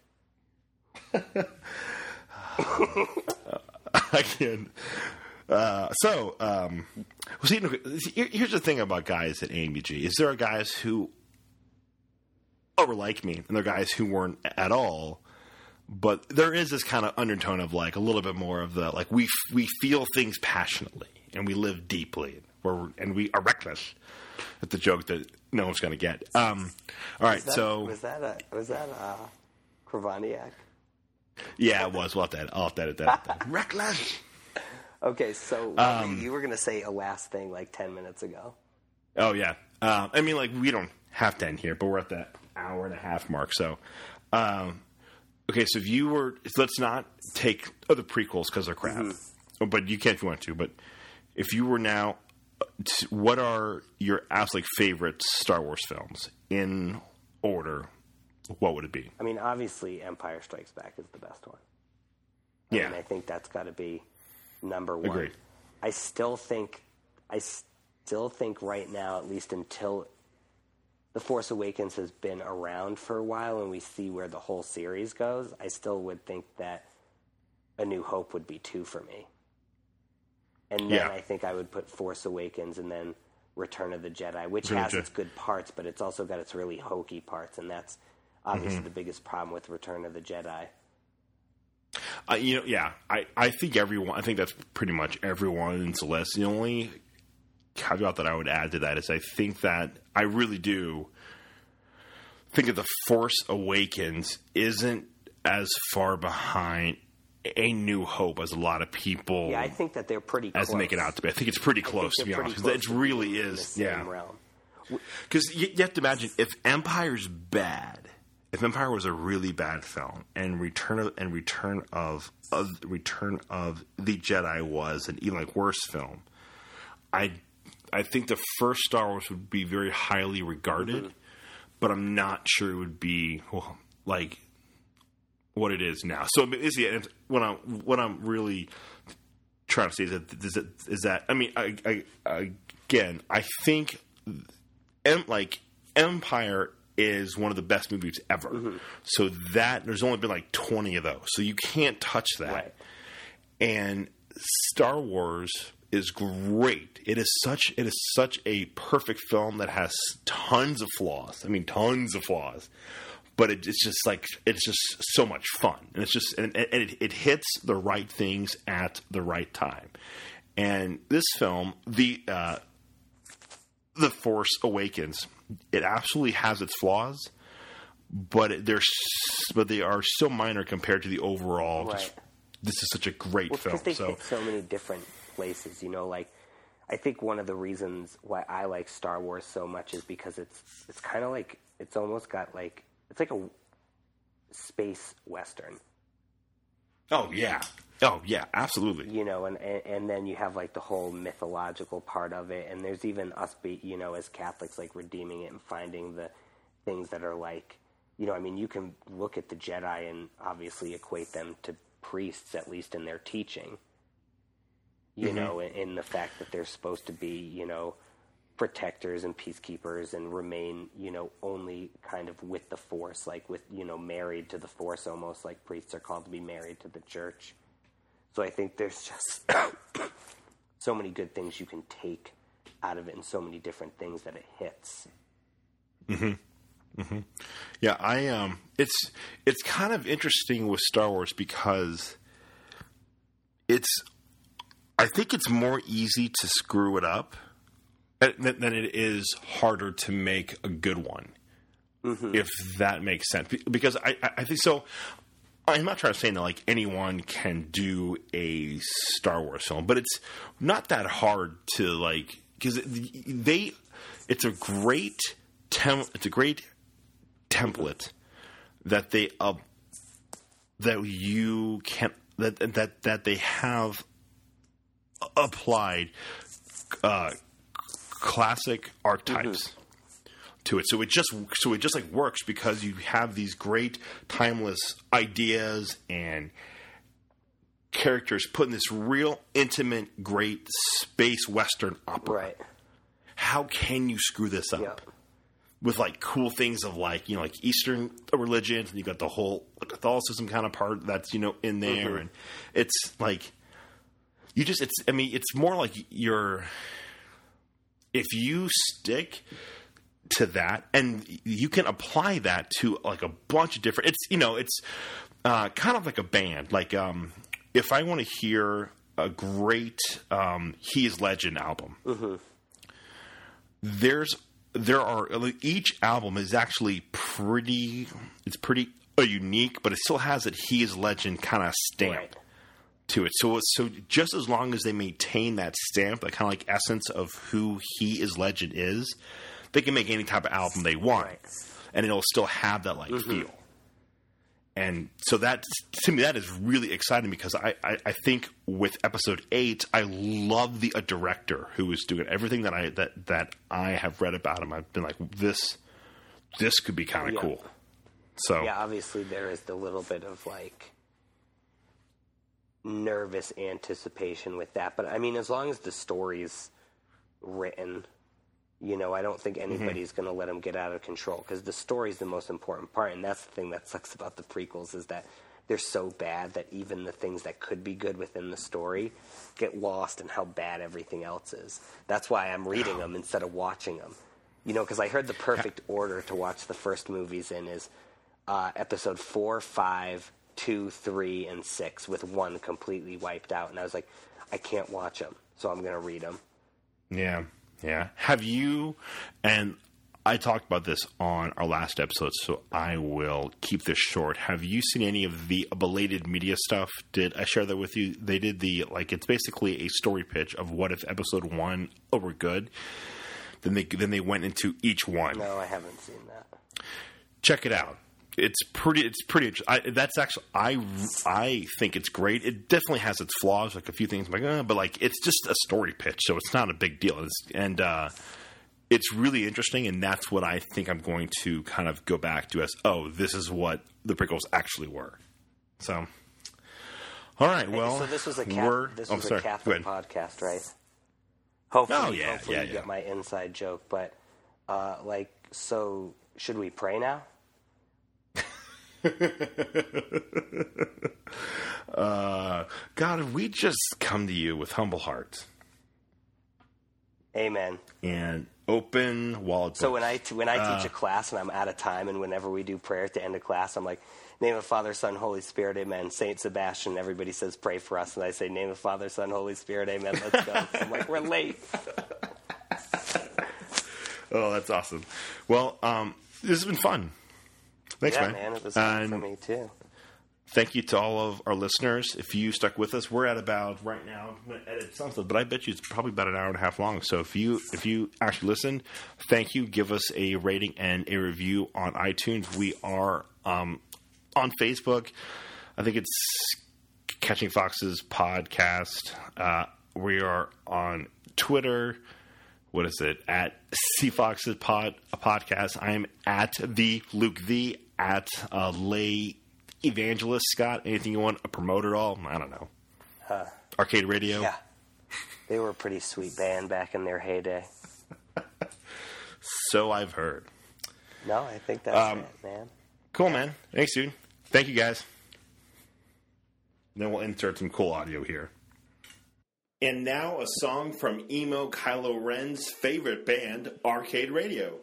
I can. Uh, so, um, well, see, here- here's the thing about guys at AMG is there are guys who over like me, and there are guys who weren't at all. But there is this kind of undertone of like a little bit more of the like we we feel things passionately and we live deeply, or and we are reckless. That's the joke that no one's going to get. Um, all right, Was that, so was that a was that a Kravaniak? yeah, it was. We'll have to I'll have to edit that. reckless. Okay, so Um, you were going to say a last thing like ten minutes ago. Oh yeah. Uh, I mean, like we don't have to end here, but we're at that hour and a half mark. So, um, okay. So if you were, let's not take other prequels because they're crap. Oh, But you can if you want to. But if you were now, what are your absolute favorite Star Wars films in order? What would it be? I mean, obviously, Empire Strikes Back is the best one. I Yeah. mean, I think that's got to be number one. Agreed. I still think, I still think right now, at least until The Force Awakens has been around for a while and we see where the whole series goes, I still would think that A New Hope would be two for me. And then Yeah. I think I would put Force Awakens and then Return of the Jedi, which Return has its good parts, but it's also got its really hokey parts, and that's obviously Mm-hmm. the biggest problem with Return of the Jedi. Uh, you know, yeah, I, I think everyone. I think that's pretty much everyone's list. The only caveat that I would add to that is I think that I really do think that the Force Awakens isn't as far behind A New Hope as a lot of people Yeah, I think that they're pretty as close. make it out to be. I think it's pretty close to be honest. close It really being in the is, yeah. Because you, you have to imagine if Empire's bad, if Empire was a really bad film, and Return of and Return of, of Return of the Jedi was an even like worse film, I I think the first Star Wars would be very highly regarded, mm-hmm. but I'm not sure it would be well, like what it is now. So is and what I'm what I'm really trying to say is that is that, is that I mean I, I, again I think like Empire is one of the best movies ever. Mm-hmm. So that there's only been like 20 of those. So you can't touch that. Right. And Star Wars is great. It is such it is such a perfect film that has tons of flaws. I mean tons of flaws. But it, it's just like it's just so much fun, and it's just and, and it, it hits the right things at the right time. And this film, the uh, the Force Awakens, it absolutely has its flaws, but they're but they are so minor compared to the overall. just- this is such a great Well, film. because they So hit so many different places, you know. Like, I think one of the reasons why I like Star Wars so much is because it's it's kind of like it's almost got like it's like a space western, oh yeah, oh yeah, absolutely. you know, and, and and then you have like the whole mythological part of it, and there's even us, be, you know, as Catholics, like redeeming it and finding the things that are like, you know, I mean, you can look at the Jedi and obviously equate them to priests, at least in their teaching. You mm-hmm. know, in, in the fact that they're supposed to be, you know, protectors and peacekeepers and remain, you know, only kind of with the Force, like with, you know, married to the Force, almost like priests are called to be married to the church. So I think there's just so many good things you can take out of it and so many different things that it hits. Mhm. Mhm. Yeah, I um, it's it's kind of interesting with Star Wars because it's I think it's more easy to screw it up than, than it is harder to make a good one. If that makes sense, because I I think so. I'm not trying to say that like anyone can do a Star Wars film, but it's not that hard to like because they it's a great tem- it's a great template that they uh, that you can that that that they have applied uh, classic archetypes to it. So it just so it just like works because you have these great timeless ideas and characters put in this real intimate, great space western opera. Right. How can you screw this up? Yep. With like cool things of like you know like Eastern religions and you got the whole Catholicism kind of part that's you know in there mm-hmm. and it's like you just it's I mean it's more like you're if you stick to that and you can apply that to like a bunch of different it's you know it's uh, kind of like a band like um if i want to hear a great um he is legend album there's there are each album is actually pretty it's pretty uh, unique but it still has that he is legend kind of stamp Right. to it. So so just as long as they maintain that stamp, that kind of like essence of who he is legend is, they can make any type of album they want, Right. and it'll still have that like mm-hmm. feel. And so that to me that is really exciting because I, I, I think with episode eight I love the a director who is doing everything that I that that I have read about him. I've been like this this could be kind of Yeah. cool. So Yeah, obviously there is the little bit of like nervous anticipation with that, but I mean, as long as the story's written, you know, I don't think anybody's going to let them get out of control because the story's the most important part, and that's the thing that sucks about the prequels is that they're so bad that even the things that could be good within the story get lost in how bad everything else is. That's why I'm reading them instead of watching them. You know, because I heard the perfect order to watch the first movies in is uh, episode four, five, two, three, and six, with one completely wiped out. And I was like, I can't watch them, so I'm going to read them. Yeah, yeah. Have you? And I talked about this on our last episode, so I will keep this short. Have you seen any of the belated media stuff? Did I share that with you? They did the like it's basically a story pitch of what if episode one oh, were good. Then they then they went into each one. No, I haven't seen that. Check it out. It's pretty. It's pretty. I, that's actually. I I think it's great. It definitely has its flaws, like a few things. I'm like, uh, but like it's just a story pitch, so it's not a big deal. It's, and uh, it's really interesting, and that's what I think I'm going to kind of go back to as oh, this is what the prequels actually were. So, all right, well, so this was a Catholic, this oh, was sorry. a Catholic podcast, right? Hopefully, Oh, yeah, hopefully yeah, you yeah. get my inside joke. But uh, like, so should we pray now? Uh, God, we just come to you with humble hearts Amen. and open wallet. So when I t- when I Uh. teach a class and I'm out of time, and whenever we do prayer at the end of class, I'm like, "Name of Father, Son, Holy Spirit, Amen." Saint Sebastian. Everybody says, "Pray for us," and I say, "Name of Father, Son, Holy Spirit, Amen." Let's go. I'm like, "We're late." oh, that's awesome. Well, um, this has been fun. Thanks, yeah, man. man, it was And for me too. Thank you to all of our listeners. If you stuck with us, we're at about right now. I'm going to edit some stuff, but I bet you it's probably about an hour and a half long. So if you if you actually listened, thank you. Give us a rating and a review on iTunes. We are um, on Facebook. I think it's Catching Foxes podcast. Uh, we are on Twitter. What is it at C Foxes Pod a podcast? I am at the Luke the at uh, Lay Evangelist Scott. Anything you want to promote at all? I don't know. Arcade Radio. Yeah, they were a pretty sweet band back in their heyday. So I've heard. No, I think that's Um, it, man. Cool, man. Thanks, dude. Thank you, guys. Then we'll insert some cool audio here. And now a song from emo Kylo Ren's favorite band, Arcade Radio.